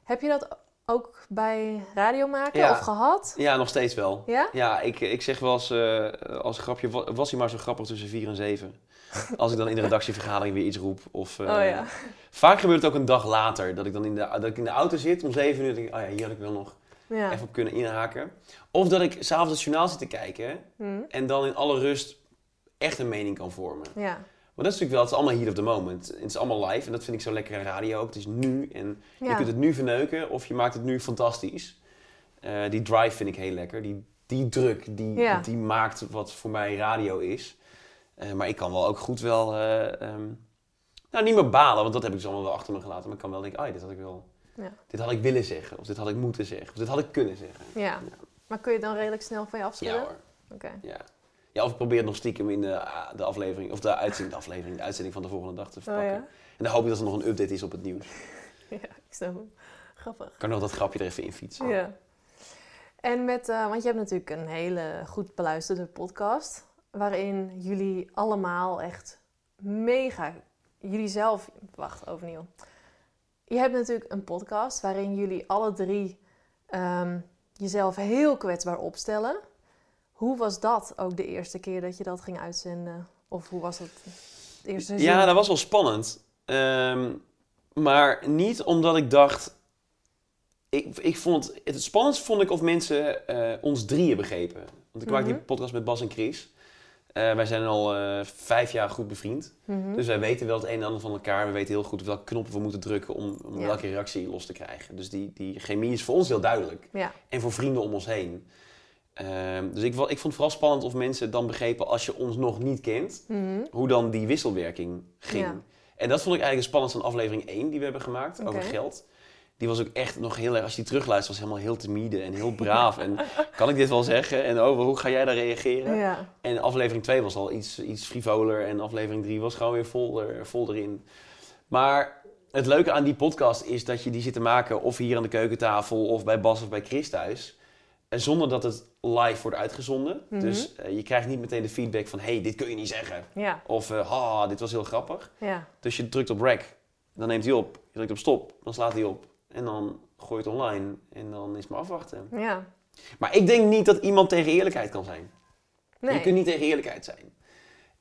Heb je dat ook bij radio maken Ja. of gehad? Ja, nog steeds wel. Ja? Ja, ik, ik zeg wel eens eh, als grapje, wa- was hij maar zo grappig tussen vier en zeven? Als ik dan in de redactievergadering weer iets roep. Of, eh, Oh ja. Vaak gebeurt het ook een dag later, dat ik dan in de, dat ik in de auto zit om zeven uur en denk, oh ja, hier had ik wel nog Ja. even op kunnen inhaken. Of dat ik s'avonds het journaal zit te kijken Hm. en dan in alle rust echt een mening kan vormen. Ja. Maar dat is natuurlijk wel, het is allemaal hier op the moment. Het is allemaal live en dat vind ik zo lekker aan radio ook. Het is nu en je kunt het nu verneuken of je maakt het nu fantastisch. Eh, die drive vind ik heel lekker. Die, die druk, die, Ja. die maakt wat voor mij radio is. Eh, maar ik kan wel ook goed wel, eh, ehm, nou niet meer balen, want dat heb ik dus allemaal wel achter me gelaten. Maar ik kan wel denken, ah, dit had ik wel, Ja. dit had ik willen zeggen. Of dit had ik moeten zeggen. Of dit had ik kunnen zeggen. Ja. Maar kun je het dan redelijk snel van je Ja afschudden? hoor, Oké. ja. Ja, of ik probeer het nog stiekem in de, ah, de aflevering, of de uitzending, de aflevering, de uitzending van de volgende dag te Oh verpakken. ja? En dan hoop ik dat er nog een update is op het nieuws. Ja, ik snap hem. Grappig. Ik kan nog dat grapje er even in fietsen. Ja. En met, eh, want je hebt natuurlijk een hele goed beluisterde podcast. Waarin jullie allemaal echt mega. Jullie zelf. Wacht, overnieuw. Je hebt natuurlijk een podcast waarin jullie alle drie ehm, jezelf heel kwetsbaar opstellen. Hoe was dat ook de eerste keer dat je dat ging uitzenden? Of hoe was het het eerste seizoen? Ja, dat was wel spannend. Ehm, maar niet omdat ik dacht. Ik, ik vond, het spannendst vond ik of mensen eh, ons drieën begrepen. Want ik maak die Mhm. podcast met Bas en Chris. Eh, wij zijn al eh, vijf jaar goed bevriend. Mhm. Dus wij weten wel het een en ander van elkaar. We weten heel goed welke knoppen we moeten drukken om, om Ja. welke reactie los te krijgen. Dus die, die chemie is voor ons heel duidelijk. Ja, En voor vrienden om ons heen. Ehm, dus ik, ik vond het vooral spannend of mensen dan begrepen als je ons nog niet kent Mhm. hoe dan die wisselwerking ging. Ja. En dat vond ik eigenlijk het spannendste aan aflevering 1 die we hebben gemaakt over geld. Die was ook echt nog heel erg, als je die terugluistert, was helemaal heel timide en heel braaf. en kan ik dit wel zeggen? En over hoe ga jij daar reageren? ja. En aflevering 2 was al iets, iets frivoler en aflevering 3 was gewoon weer vol, er, vol erin. Maar het leuke aan die podcast is dat je die zit te maken of hier aan de keukentafel of bij Bas of bij Chris thuis. En zonder dat het live wordt uitgezonden. Mhm. Dus eh, je krijgt niet meteen de feedback van hey, dit kun je niet zeggen. Ja, Of eh, ha, dit was heel grappig. ja. Dus je drukt op rec, dan neemt hij op. Je drukt op stop, dan slaat hij op. En dan gooi je het online en dan is het maar afwachten. ja. Maar ik denk niet dat iemand tegen eerlijkheid kan zijn. Nee. Je kunt niet tegen eerlijkheid zijn.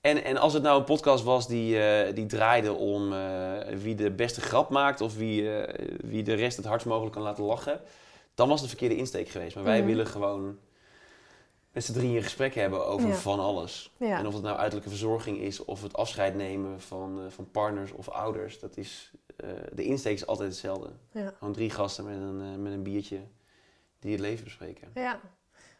En, en als het nou een podcast was die, eh, die draaide om eh, wie de beste grap maakt of wie, eh, wie de rest het hardst mogelijk kan laten lachen, dan was het een verkeerde insteek geweest. Maar wij Mhm. willen gewoon met z'n drieën een gesprek hebben over Ja. van alles. Ja. En of het nou uiterlijke verzorging is of het afscheid nemen van, eh, van partners of ouders, dat is, eh, de insteek is altijd hetzelfde. Ja. Gewoon drie gasten met een, eh, met een biertje die het leven bespreken. Ja,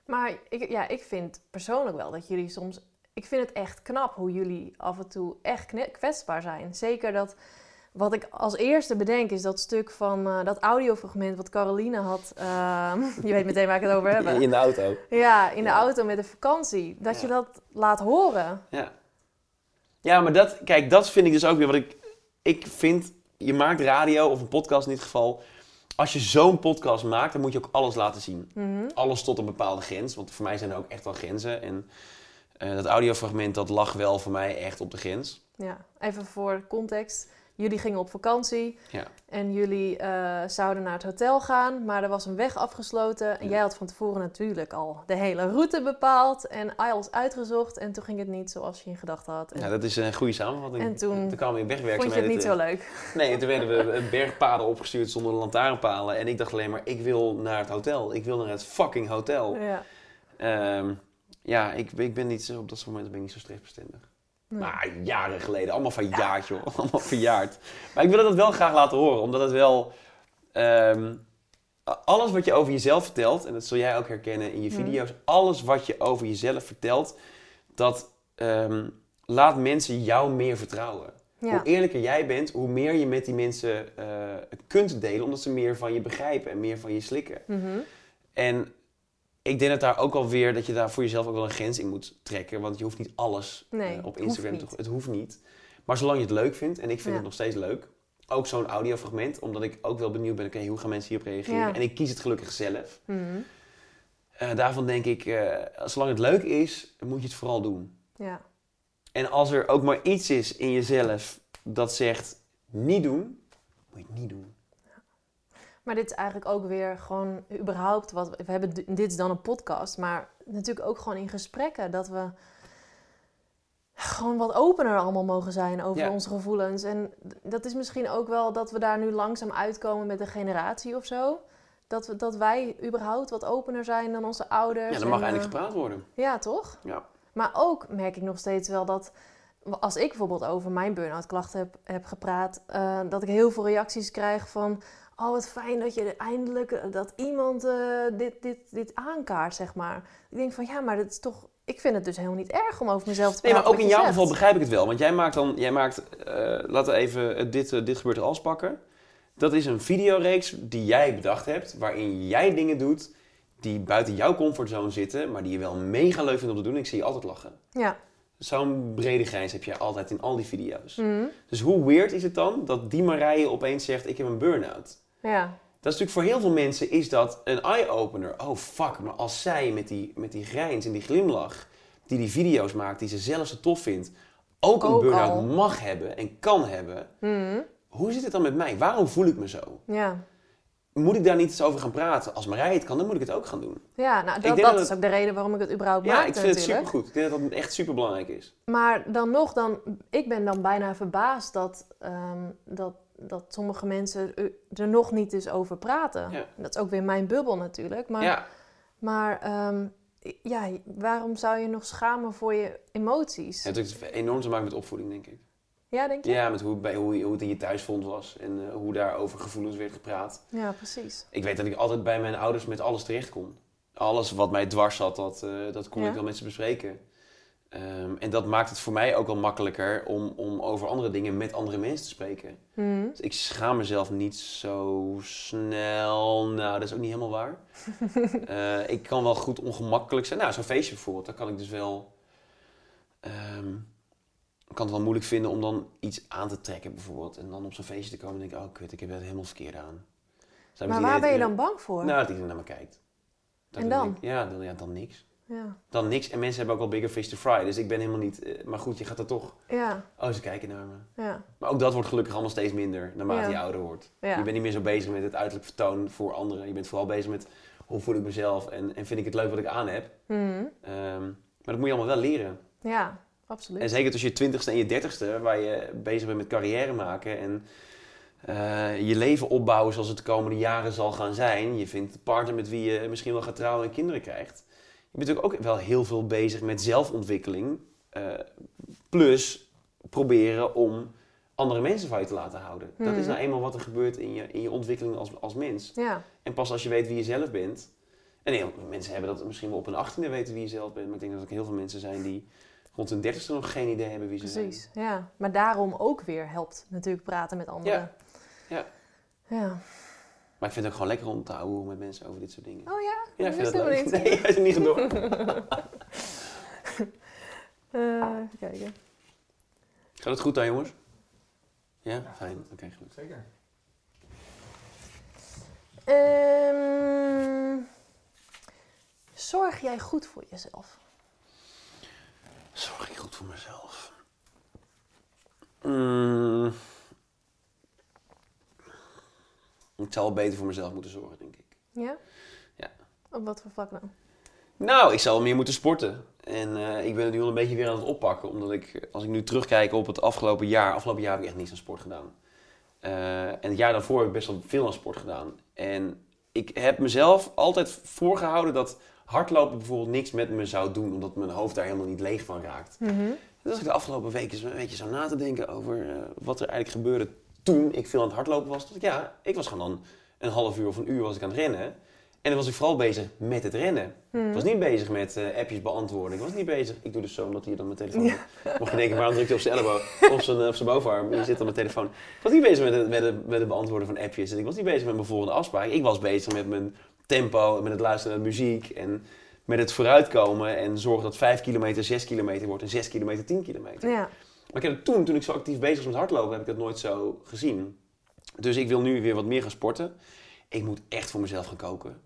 maar ik, ja, ik vind persoonlijk wel dat jullie soms... Ik vind het echt knap hoe jullie af en toe echt kwetsbaar zijn. Zeker dat... Wat ik als eerste bedenk is dat stuk van eh, dat audiofragment wat Caroline had. ehm, je weet meteen waar ik het over heb. In de auto. Ja, in de Ja. auto met de vakantie. Dat Ja. je dat laat horen. Ja. Ja, maar dat, kijk, dat vind ik dus ook weer wat ik. Ik vind, je maakt radio of een podcast in dit geval. Als je zo'n podcast maakt, dan moet je ook alles laten zien. Mhm. Alles tot een bepaalde grens, want voor mij zijn er ook echt wel grenzen. En eh, dat audiofragment, dat lag wel voor mij echt op de grens. Ja, even voor context. Jullie gingen op vakantie Ja. en jullie eh, zouden naar het hotel gaan, maar er was een weg afgesloten. En Ja. jij had van tevoren natuurlijk al de hele route bepaald en alles uitgezocht. En toen ging het niet zoals je in gedachten had. En Ja, dat is een goede samenvatting. En toen Toen kwamen we in vond je wegwerkzaamheden. het niet zo leuk. Nee, en toen werden we bergpaden opgestuurd zonder lantaarnpalen. En ik dacht alleen maar, ik wil naar het hotel. Ik wil naar het fucking hotel. Ja. Ehm, ja, ik, ik ben niet zo, op dat soort momenten ben ik niet zo stressbestendig. Maar jaren geleden, allemaal verjaard joh, allemaal verjaard. Maar ik wil dat wel graag laten horen, omdat het wel... ehm, alles wat je over jezelf vertelt, en dat zul jij ook herkennen in je video's, alles wat je over jezelf vertelt, dat ehm, laat mensen jou meer vertrouwen. Ja. Hoe eerlijker jij bent, hoe meer je met die mensen eh, kunt delen, omdat ze meer van je begrijpen en meer van je slikken. Mhm. En ik denk dat daar ook alweer, dat je daar voor jezelf ook wel een grens in moet trekken, want je hoeft niet alles Nee, eh, op Instagram te Het hoeft niet. Maar zolang je het leuk vindt, en ik vind Ja. het nog steeds leuk, ook zo'n audiofragment, omdat ik ook wel benieuwd ben, oké, hoe gaan mensen hierop reageren? Ja. En ik kies het gelukkig zelf. Mhm. Eh, daarvan denk ik, eh, zolang het leuk is, moet je het vooral doen. Ja. En als er ook maar iets is in jezelf dat zegt, niet doen, moet je het niet doen. Maar dit is eigenlijk ook weer gewoon überhaupt wat we hebben. Dit is dan een podcast, maar natuurlijk ook gewoon in gesprekken dat we gewoon wat opener allemaal mogen zijn over Ja. onze gevoelens. En dat is misschien ook wel dat we daar nu langzaam uitkomen met een generatie of zo. Dat, we, dat wij überhaupt wat opener zijn dan onze ouders. Ja, er mag En, eindelijk eh, gepraat worden. Ja, toch? Ja. Maar ook merk ik nog steeds wel dat als ik bijvoorbeeld over mijn burn-out klachten heb, heb gepraat, eh, dat ik heel veel reacties krijg van. Oh, wat fijn dat je eindelijk eh, dat iemand eh, dit, dit, dit aankaart, zeg maar. Ik denk van ja, maar dat is toch. Ik vind het dus helemaal niet erg om over mezelf te Nee, praten. maar ook in je jouw zegt. geval begrijp ik het wel. Want jij maakt dan, jij maakt, eh, laten we even dit, dit gebeurt er als pakken. Dat is een videoreeks die jij bedacht hebt, waarin jij dingen doet die buiten jouw comfortzone zitten, maar die je wel mega leuk vindt om te doen. Ik zie je altijd lachen. Ja. Zo'n brede grijns heb jij altijd in al die video's. Mhm. Dus hoe weird is het dan dat die Marije opeens zegt, ik heb een burn-out? Ja. Dat is natuurlijk voor heel veel mensen is dat een eye-opener. Oh fuck, maar als zij met die, met die grijns en die glimlach, die die video's maakt, die ze zelf zo tof vindt, ook een burn-out mag hebben en kan hebben. Mhm. Hoe zit het dan met mij? Waarom voel ik me zo? ja. Moet ik daar niet eens over gaan praten? Als Marije het kan, dan moet ik het ook gaan doen. Ja, nou, dat, dat dat is het- ook de reden waarom ik het überhaupt Ja, maakte ik vind het supergoed. Ik denk dat dat echt super belangrijk is. Maar dan nog, dan, ik ben dan bijna verbaasd dat, ehm, dat, dat sommige mensen er nog niet eens over praten. Ja. Dat is ook weer mijn bubbel natuurlijk. Maar, Ja, maar ehm, ja, waarom zou je nog schamen voor je emoties? het heeft enorm te maken met opvoeding, denk ik. Ja, denk je? Ja, met hoe, het bij, hoe, je- hoe het in je thuisfront was en eh, hoe daar over gevoelens werd gepraat. Ja, precies. Ik weet dat ik altijd bij mijn ouders met alles terecht kon. Alles wat mij dwars zat, dat, eh, dat kon Ja. ik wel met ze bespreken. Ehm, en dat maakt het voor mij ook wel makkelijker om, om over andere dingen met andere mensen te spreken. Mhm. Dus ik schaam mezelf niet zo snel. Nou, dat is ook niet helemaal waar. Eh, ik kan wel goed ongemakkelijk zijn. Nou, zo'n feestje bijvoorbeeld, daar kan ik dus wel... ehm, ik kan het wel moeilijk vinden om dan iets aan te trekken bijvoorbeeld. En dan op zo'n feestje te komen en denk ik, oh kut, ik heb het helemaal verkeerd aan. Maar waar ben je dan bang voor? Nou, dat iedereen naar me kijkt. Dat En dan? ja, dan? Ja, dan niks. Ja. Dan niks. En mensen hebben ook wel bigger fish to fry. Dus ik ben helemaal niet... eh, maar goed, je gaat er toch... Ja, Oh, ze kijken naar me. ja, Maar ook dat wordt gelukkig allemaal steeds minder naarmate je ouder wordt. Je bent niet meer zo bezig met het uiterlijk vertoon voor anderen. Je bent vooral bezig met hoe voel ik mezelf en, en vind ik het leuk wat ik aan heb. Mhm. Ehm, maar dat moet je allemaal wel leren. ja absoluut. En zeker tussen je twintigste en je dertigste, waar je bezig bent met carrière maken en eh, je leven opbouwen zoals het de komende jaren zal gaan zijn. Je vindt een partner met wie je misschien wel gaat trouwen en kinderen krijgt. Je bent natuurlijk ook wel heel veel bezig met zelfontwikkeling. eh, plus proberen om andere mensen van je te laten houden. Dat is Mhm. nou eenmaal wat er gebeurt in je, in je ontwikkeling als, als mens. Ja, En pas als je weet wie je zelf bent. En heel veel mensen hebben dat misschien wel op een achttiende weten wie je zelf bent. Maar ik denk dat er ook heel veel mensen zijn die rond hun dertigste nog geen idee hebben wie ze zijn. precies. Ja. Maar daarom ook weer helpt natuurlijk praten met anderen. Ja. Ja. Maar ik vind het ook gewoon lekker om te houden met mensen over dit soort dingen. Oh ja? ja, ik vind wist dat leuk. niet. Nee, hij is er niet. Eh, even kijken. Gaat het goed dan, jongens? Ja? Fijn. Oké, goed. Zeker. Ehm, zorg jij goed voor jezelf? Zorg ik goed voor mezelf? Mm. Ik zou wel beter voor mezelf moeten zorgen, denk ik. Ja? Ja. Op wat voor vlak dan? Nou, ik zou wel meer moeten sporten. En eh, ik ben het nu al een beetje weer aan het oppakken. Omdat ik, als ik nu terugkijk op het afgelopen jaar... Afgelopen jaar heb ik echt niets aan sport gedaan. Eh, en het jaar daarvoor heb ik best wel veel aan sport gedaan. En ik heb mezelf altijd voorgehouden dat hardlopen bijvoorbeeld niks met me zou doen. Omdat mijn hoofd daar helemaal niet leeg van raakt. Dus als ik de afgelopen weken een beetje zo na te denken over eh, wat er eigenlijk gebeurde toen ik veel aan het hardlopen was. dacht ik, ja, ik was gewoon dan een half uur of een uur was ik aan het rennen. En dan was ik vooral bezig met het rennen. Hmm. Ik was niet bezig met eh, appjes beantwoorden. Ik was niet bezig. Ik doe dus zo omdat hij dan mijn telefoon. Mocht je denken, waarom drukt hij op zijn elleboog, op zijn, eh, op zijn bovenarm? Je zit op mijn telefoon. Ik was niet bezig met het, met, het, met het beantwoorden van appjes. En ik was niet bezig met mijn volgende afspraak. Ik was bezig met mijn tempo en met het luisteren naar muziek. En met het vooruitkomen en zorgen dat 5 kilometer 6 kilometer wordt en 6 kilometer 10 kilometer. Ja. Maar ik heb het toen, toen ik zo actief bezig was met hardlopen, heb ik dat nooit zo gezien. Dus ik wil nu weer wat meer gaan sporten. Ik moet echt voor mezelf gaan koken.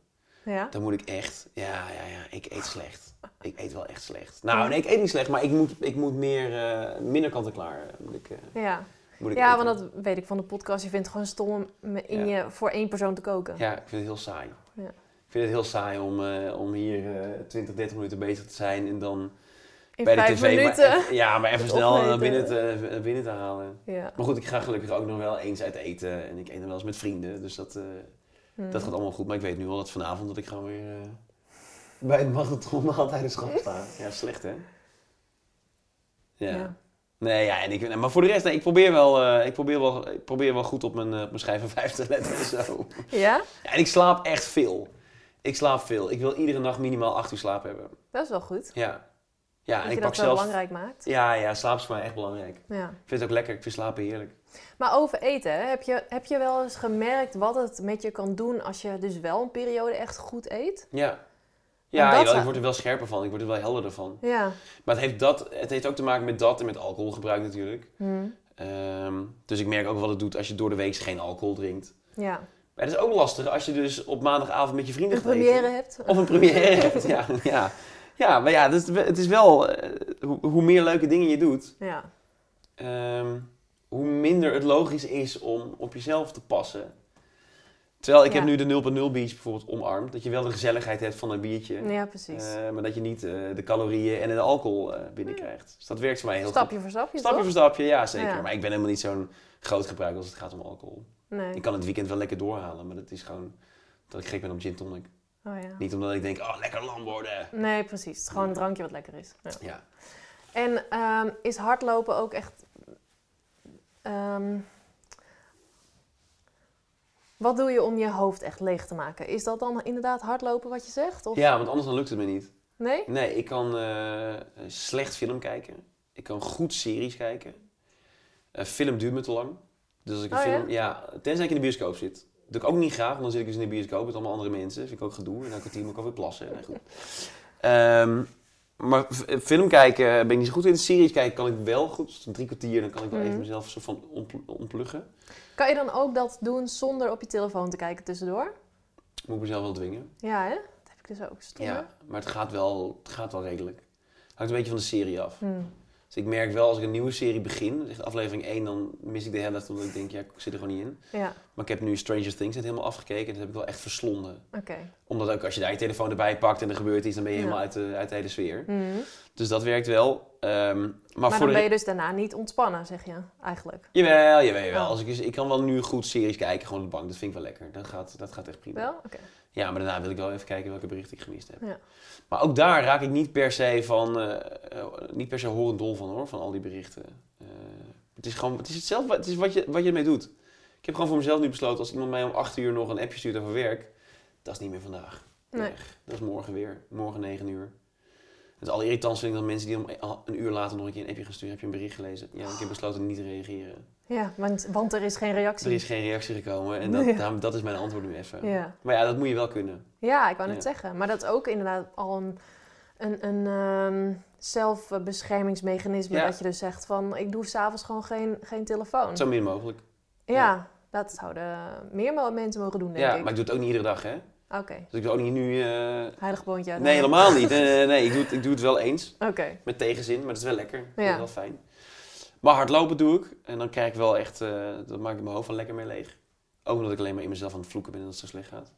Ja. Dan moet ik echt, ja, ja, ja, ik eet slecht. Ik eet wel echt slecht. Nou, nee, ik eet niet slecht, maar ik moet, ik moet meer, eh, minder kant-en-klaar. Moet ik, eh, Ja. moet ik ja, eten. want dat weet ik van de podcast. Je vindt het gewoon stom om in je, voor één persoon te koken. Ja, ik vind het heel saai. Ja. Ik vind het heel saai om, eh, om hier eh 20, 30 minuten bezig te zijn en dan in bij de tv... maar minuten. even- ja, maar even snel naar opeten. binnen te, naar binnen te halen. Ja. Maar goed, ik ga gelukkig ook nog wel eens uit eten. En ik eet dan wel eens met vrienden. Dus dat, eh, Hmm. dat gaat allemaal goed. Maar ik weet nu al dat vanavond dat ik gewoon weer eh, bij het marathon maaltijdenschap sta. Ja, slecht hè? Ja. Ja. Nee, ja, en ik, maar voor de rest, nee, ik, probeer wel, eh, ik, probeer wel, ik probeer wel goed op mijn, eh, op mijn schijf van vijf te letten en zo. Ja? Ja, en ik slaap echt veel. Ik slaap veel. Ik wil iedere nacht minimaal acht uur slaap hebben. Dat is wel goed. Ja. Ja, en dat ik je pak dat zo zelf... belangrijk maakt. Ja, ja, slaap is voor mij echt belangrijk. Ik Ja. vind het ook lekker. Ik vind slapen heerlijk. Maar over eten, hè, heb je, heb je wel eens gemerkt wat het met je kan doen als je dus wel een periode echt goed eet? Ja. En Ja, dat jawel, zou- ik word er wel scherper van. Ik word er wel helderder van. Ja. Maar het heeft, dat, het heeft ook te maken met dat en met alcoholgebruik natuurlijk. Hm. Ehm, dus ik merk ook wat het doet als je door de week geen alcohol drinkt. Ja. Maar het is ook lastig als je dus op maandagavond met je vrienden Een gaat eten. première hebt? Of een première hebt, ja. Ja, ja maar ja, het is, het is wel... eh, hoe, hoe meer leuke dingen je doet, Ja. ehm, hoe minder het logisch is om op jezelf te passen. Terwijl ik Ja. heb nu de 0.0 beach bijvoorbeeld omarmd. Dat je wel de gezelligheid hebt van een biertje. Ja, precies. eh, maar dat je niet eh, de calorieën en de alcohol binnenkrijgt. Dus dat werkt voor mij heel goed. stapje voor stapje, Stapje toch? voor stapje, ja zeker. Ja. Maar ik ben helemaal niet zo'n groot gebruiker als het gaat om alcohol. Nee. Ik kan het weekend wel lekker doorhalen, maar dat is gewoon dat ik gek ben op gin tonic. Oh, ja. Niet omdat ik denk, oh lekker lam worden. Nee, precies. Het is gewoon een drankje wat lekker is. Ja. Ja. En ehm, is hardlopen ook echt. ehm, wat doe je om je hoofd echt leeg te maken? Is dat dan inderdaad hardlopen wat je zegt? Of... ja, want anders dan lukt het me niet. Nee? Nee, ik kan eh, slecht film kijken. Ik kan goed series kijken. Eh, film duurt me te lang. Dus als ik een Oh, film... Ja? tenzij ik in de bioscoop zit. Dat doe ik ook niet graag, want dan zit ik dus in de bioscoop met allemaal andere mensen. vind ik ook gedoe. En dan kwartier moet ik alweer plassen. Nee, goed. Ehm, maar film kijken ben ik niet zo goed in. Series kijken kan ik wel goed. Dus drie kwartier, dan kan ik wel Mhm. even mezelf een soort van ontpl- ontpluggen. Kan je dan ook dat doen zonder op je telefoon te kijken tussendoor? Moet ik mezelf wel dwingen. Ja, hè? Dat heb ik dus ook. Ja, maar het gaat wel, het gaat wel redelijk. Hangt een beetje van de serie af. Hm. Dus ik merk wel als ik een nieuwe serie begin, echt aflevering 1, dan mis ik de helft omdat ik denk, ja, ik zit er gewoon niet in. Ja, Maar ik heb nu Stranger Things net helemaal afgekeken en dat heb ik wel echt verslonden. oké. Omdat ook als je daar je telefoon erbij pakt en er gebeurt iets, dan ben je Ja. helemaal uit de, uit de hele sfeer. Hm. Dus dat werkt wel. Ehm, maar Maar, voor dan ben je dus daarna niet ontspannen, zeg je eigenlijk. Jawel, jawel, jawel. Oh. Als ik, ik kan wel nu goed series kijken, gewoon op de bank. Dat vind ik wel lekker. Dat gaat, dat gaat echt prima. Wel? Oké. Ja, maar daarna wil ik wel even kijken welke berichten ik gemist heb. Ja. Maar ook daar raak ik niet per se van, eh, eh, niet per se horendol van hoor, van al die berichten. Eh, het is gewoon, het is hetzelfde, het is wat je, wat je ermee doet. Ik heb gewoon voor mezelf nu besloten, als iemand mij om 8 uur nog een appje stuurt over werk, dat is niet meer vandaag. Nee. Dat is morgen weer, morgen 9 uur. Het is al irritant vind ik dan mensen die om een uur later nog een keer een appje gaan sturen. Heb je een bericht gelezen? Ja, ik heb besloten niet te reageren. Ja, want, want er is geen reactie. Er is geen reactie gekomen en dat, Ja. dat is mijn antwoord nu even. Ja. Maar ja, dat moet je wel kunnen. ja, ik wou net Ja. zeggen. Maar dat is ook inderdaad al een, een, een ehm, zelfbeschermingsmechanisme. Ja. Dat je dus zegt van, ik doe s'avonds gewoon geen, geen telefoon. Zo min mogelijk. Ja, dat zouden meer mensen mogen doen, denk Ja, ik. maar ik doe het ook niet iedere dag, hè? Oké, Dus ik doe ook niet nu... eh, heilig boontje uit. Nee, helemaal niet. Nee, nee, nee. Ik, doe het, ik doe het wel eens. Oké, Met tegenzin, maar dat is wel lekker. Dat Ja. is wel fijn. Maar hardlopen doe ik. En dan krijg ik wel echt... eh dat maak ik mijn hoofd wel lekker mee leeg. Ook omdat ik alleen maar in mezelf aan het vloeken ben en dat het zo slecht gaat.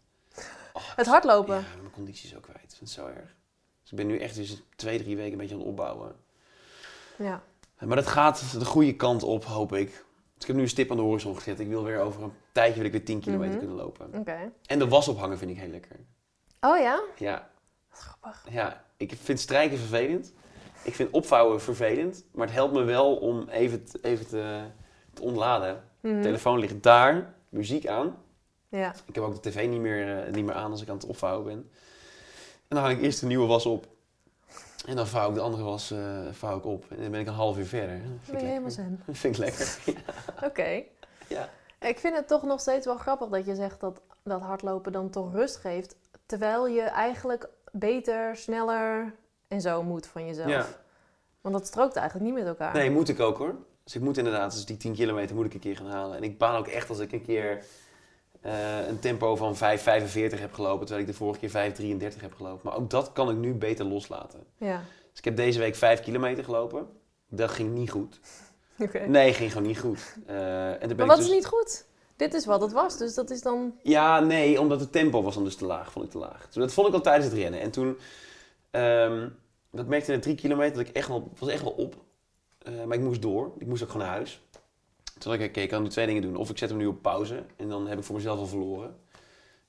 Oh, het hardlopen. Ja, mijn conditie is ook kwijt. Ik vind het zo erg. Dus ik ben nu echt dus twee, drie weken een beetje aan het opbouwen. Ja. Maar dat gaat de goede kant op, hoop ik. Dus ik heb nu een stip aan de horizon gezet. Ik wil weer over een tijdje wil ik weer 10 kilometer Mhm. kunnen lopen. Oké. En de was ophangen vind ik heel lekker. Oh ja? Ja, grappig. ja, ik vind strijken vervelend. Ik vind opvouwen vervelend. Maar het helpt me wel om even, te- even te, te ontladen. De telefoon ligt daar, muziek aan. Ja. Ik heb ook de tv niet meer, eh, niet meer aan als ik aan het opvouwen ben. En dan haal ik eerst de nieuwe was op. En dan vouw ik de andere was eh, vouw ik op. En dan ben ik een half uur verder. Dat helemaal zen. Dat vind ik lekker. Oké. Ja. Ik vind het toch nog steeds wel grappig dat je zegt dat, dat hardlopen dan toch rust geeft. Terwijl je eigenlijk beter, sneller en zo moet van jezelf. Ja. Want dat strookt eigenlijk niet met elkaar. Nee, moet ik ook hoor. Dus ik moet inderdaad, dus die 10 kilometer moet ik een keer gaan halen. En ik baan ook echt als ik een keer eh, een tempo van 5,45 heb gelopen, terwijl ik de vorige keer 5,33 heb gelopen. Maar ook dat kan ik nu beter loslaten. Ja. Dus ik heb deze week 5 kilometer gelopen. Dat ging niet goed. Oké. Nee, ging gewoon niet goed. Eh, en ben Maar wat dus... is niet goed? Dit is wat het was, dus dat is dan... Ja, nee, omdat het tempo was dan dus te laag, vond ik te laag. Dus dat vond ik al tijdens het rennen. En toen, ehm, dat merkte in de drie kilometer, dat ik echt wel, was echt wel op. Eh, maar ik moest door. Ik moest ook gewoon naar huis. Toen dacht ik, oké, ik kan nu twee dingen doen. Of ik zet hem nu op pauze en dan heb ik voor mezelf al verloren.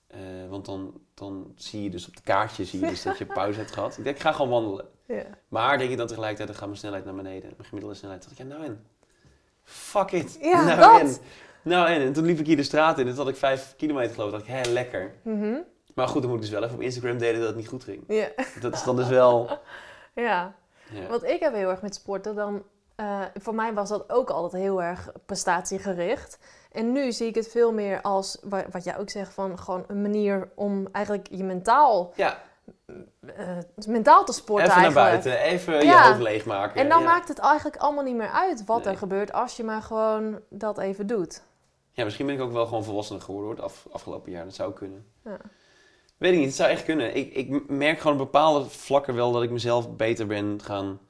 Eh, want dan, dan zie je dus op het kaartje zie je dus dat je pauze hebt gehad. Ik denk, ik ga gewoon wandelen. Ja. Maar denk je dan tegelijkertijd, dan gaat mijn snelheid naar beneden. Mijn gemiddelde snelheid. Toen dacht ik, ja, nou en. Fuck it. Ja, nou en. Nou en. En toen liep ik hier de straat in en toen had ik vijf kilometer gelopen. dacht ik, hé, lekker. Mhm. Maar goed, dan moet ik dus wel even op Instagram delen dat het niet goed ging. ja. Dat is dan dus wel... ja. Ja. Want ik heb heel erg met sporten dan... eh, voor mij was dat ook altijd heel erg prestatiegericht. En nu zie ik het veel meer als, wa- wat jij ook zegt, van gewoon een manier om eigenlijk je mentaal, Ja, eh, mentaal te sporten even naar eigenlijk. buiten. Even Ja. je hoofd leegmaken. En dan ja. maakt het eigenlijk allemaal niet meer uit wat Nee. er gebeurt als je maar gewoon dat even doet. Ja, misschien ben ik ook wel gewoon volwassener geworden hoor, het af, afgelopen jaar. Dat zou kunnen. Ja. Weet ik niet, het zou echt kunnen. Ik, ik merk gewoon op bepaalde vlakken wel dat ik mezelf beter ben gaan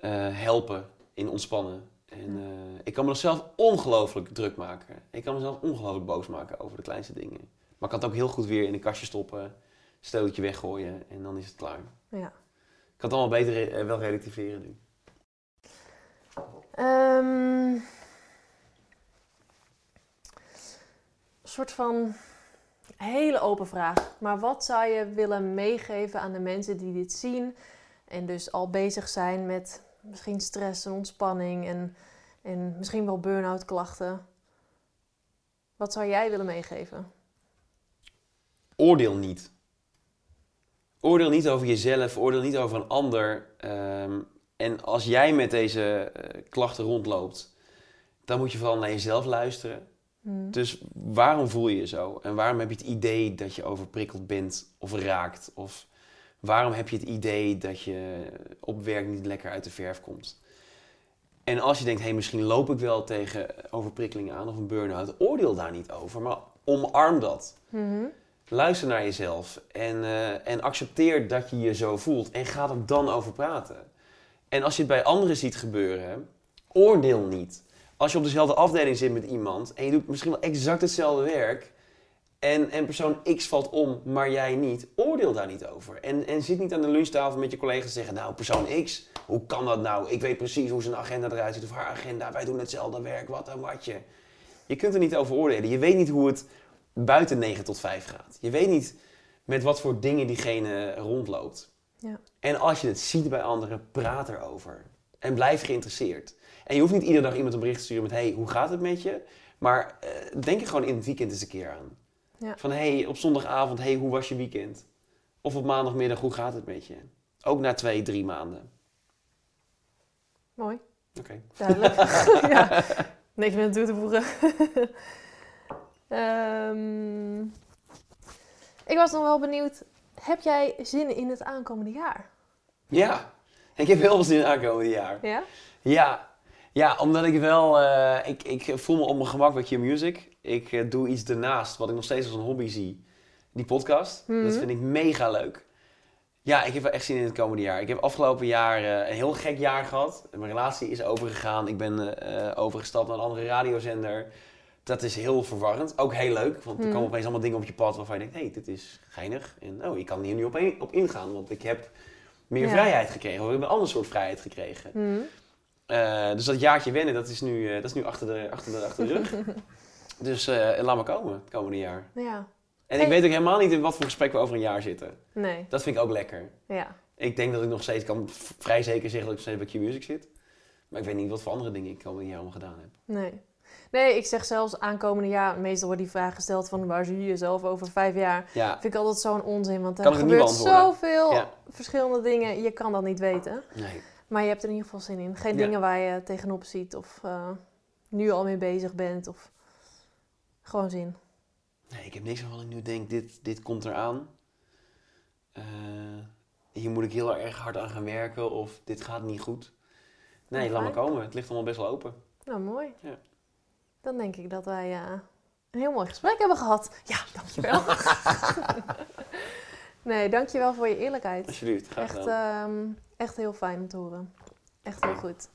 eh, helpen in ontspannen. En eh, ik kan mezelf ongelooflijk druk maken. Ik kan mezelf ongelooflijk boos maken over de kleinste dingen. Maar ik kan het ook heel goed weer in een kastje stoppen, stootje weggooien en dan is het klaar. Ja. Ik kan het allemaal beter eh, wel relativeren nu. Ehm, een soort van hele open vraag. Maar wat zou je willen meegeven aan de mensen die dit zien en dus al bezig zijn met misschien stress en ontspanning en, en misschien wel burn-out klachten? Wat zou jij willen meegeven? Oordeel niet. Oordeel niet over jezelf, oordeel niet over een ander. Ehm, en als jij met deze eh, klachten rondloopt, dan moet je vooral naar jezelf luisteren. Hm. Dus waarom voel je je zo? En waarom heb je het idee dat je overprikkeld bent of raakt? Of waarom heb je het idee dat je op werk niet lekker uit de verf komt? En als je denkt, hé, misschien loop ik wel tegen overprikkeling aan of een burn-out, oordeel daar niet over, maar omarm dat. Mhm. Luister naar jezelf en, eh, en accepteer dat je je zo voelt en ga er dan over praten. En als je het bij anderen ziet gebeuren, oordeel niet. Als je op dezelfde afdeling zit met iemand en je doet misschien wel exact hetzelfde werk en, en persoon X valt om, maar jij niet, oordeel daar niet over. En, en zit niet aan de lunchtafel met je collega's te zeggen, nou persoon X, hoe kan dat nou? Ik weet precies hoe zijn agenda eruit ziet of haar agenda, wij doen hetzelfde werk, wat een watje. Je kunt er niet over oordelen. Je weet niet hoe het buiten 9 tot 5 gaat. Je weet niet met wat voor dingen diegene rondloopt. Ja. En als je het ziet bij anderen, praat erover. En blijf geïnteresseerd. En je hoeft niet iedere dag iemand een bericht te sturen met... hey, hoe gaat het met je? Maar eh, denk er gewoon in het weekend eens een keer aan. Ja. Van hey, op zondagavond, hey, hoe was je weekend? Of op maandagmiddag, hoe gaat het met je? Ook na twee, drie maanden. Mooi, Oké. duidelijk. ja, niks meer toe te voegen. Ehm, ik was nog wel benieuwd, heb jij zin in het aankomende jaar? Ja, ik heb heel veel zin in het aankomende jaar. Ja? Ja, ja omdat ik wel... eh, ik, ik voel me op mijn gemak bij Q-Music. Ik eh, doe iets ernaast wat ik nog steeds als een hobby zie. Die podcast. Mhm. Dat vind ik mega leuk. Ja, ik heb wel echt zin in het komende jaar. Ik heb afgelopen jaar eh, een heel gek jaar gehad. Mijn relatie is overgegaan. Ik ben overgestapt naar een andere radiozender. Dat is heel verwarrend. Ook heel leuk. Want er Mhm. komen opeens allemaal dingen op je pad waarvan je denkt... hé, hey, dit is geinig. En oh, ik kan hier nu op, op ingaan. Want ik heb meer Ja. vrijheid gekregen. Of ik heb een ander soort vrijheid gekregen. Hm. Eh, dus dat jaartje wennen, dat is nu, eh, dat is nu achter, de, achter, de, achter de rug. dus eh, laat maar komen het komende jaar. Ja, En Hey. ik weet ook helemaal niet in wat voor gesprek we over een jaar zitten. nee, Dat vind ik ook lekker. ja. Ik denk dat ik nog steeds kan vrij zeker zeggen dat ik nog steeds bij Q-Music zit. Maar ik weet niet wat voor andere dingen ik komende jaar allemaal gedaan heb. Nee. Nee, ik zeg zelfs aankomende jaar, meestal wordt die vraag gesteld van waar zie je jezelf over vijf jaar? Ja, Vind ik altijd zo'n onzin, want er gebeurt zoveel Ja. verschillende dingen. Je kan dat niet weten. nee. Maar je hebt er in ieder geval zin in. Geen Ja. dingen waar je tegenop ziet of eh, nu al mee bezig bent. Of gewoon zin. nee, ik heb niks waarvan ik nu denk, dit, dit komt eraan. Eh hier moet ik heel erg hard aan gaan werken of dit gaat niet goed. Nee, laat maar komen. Het ligt allemaal best wel open. Nou, mooi. Ja. Dan denk ik dat wij eh, een heel mooi gesprek hebben gehad. Ja, dankjewel. nee, dankjewel voor je eerlijkheid. Alsjeblieft, graag Echt, gedaan. Echt heel fijn om te horen. Echt heel goed.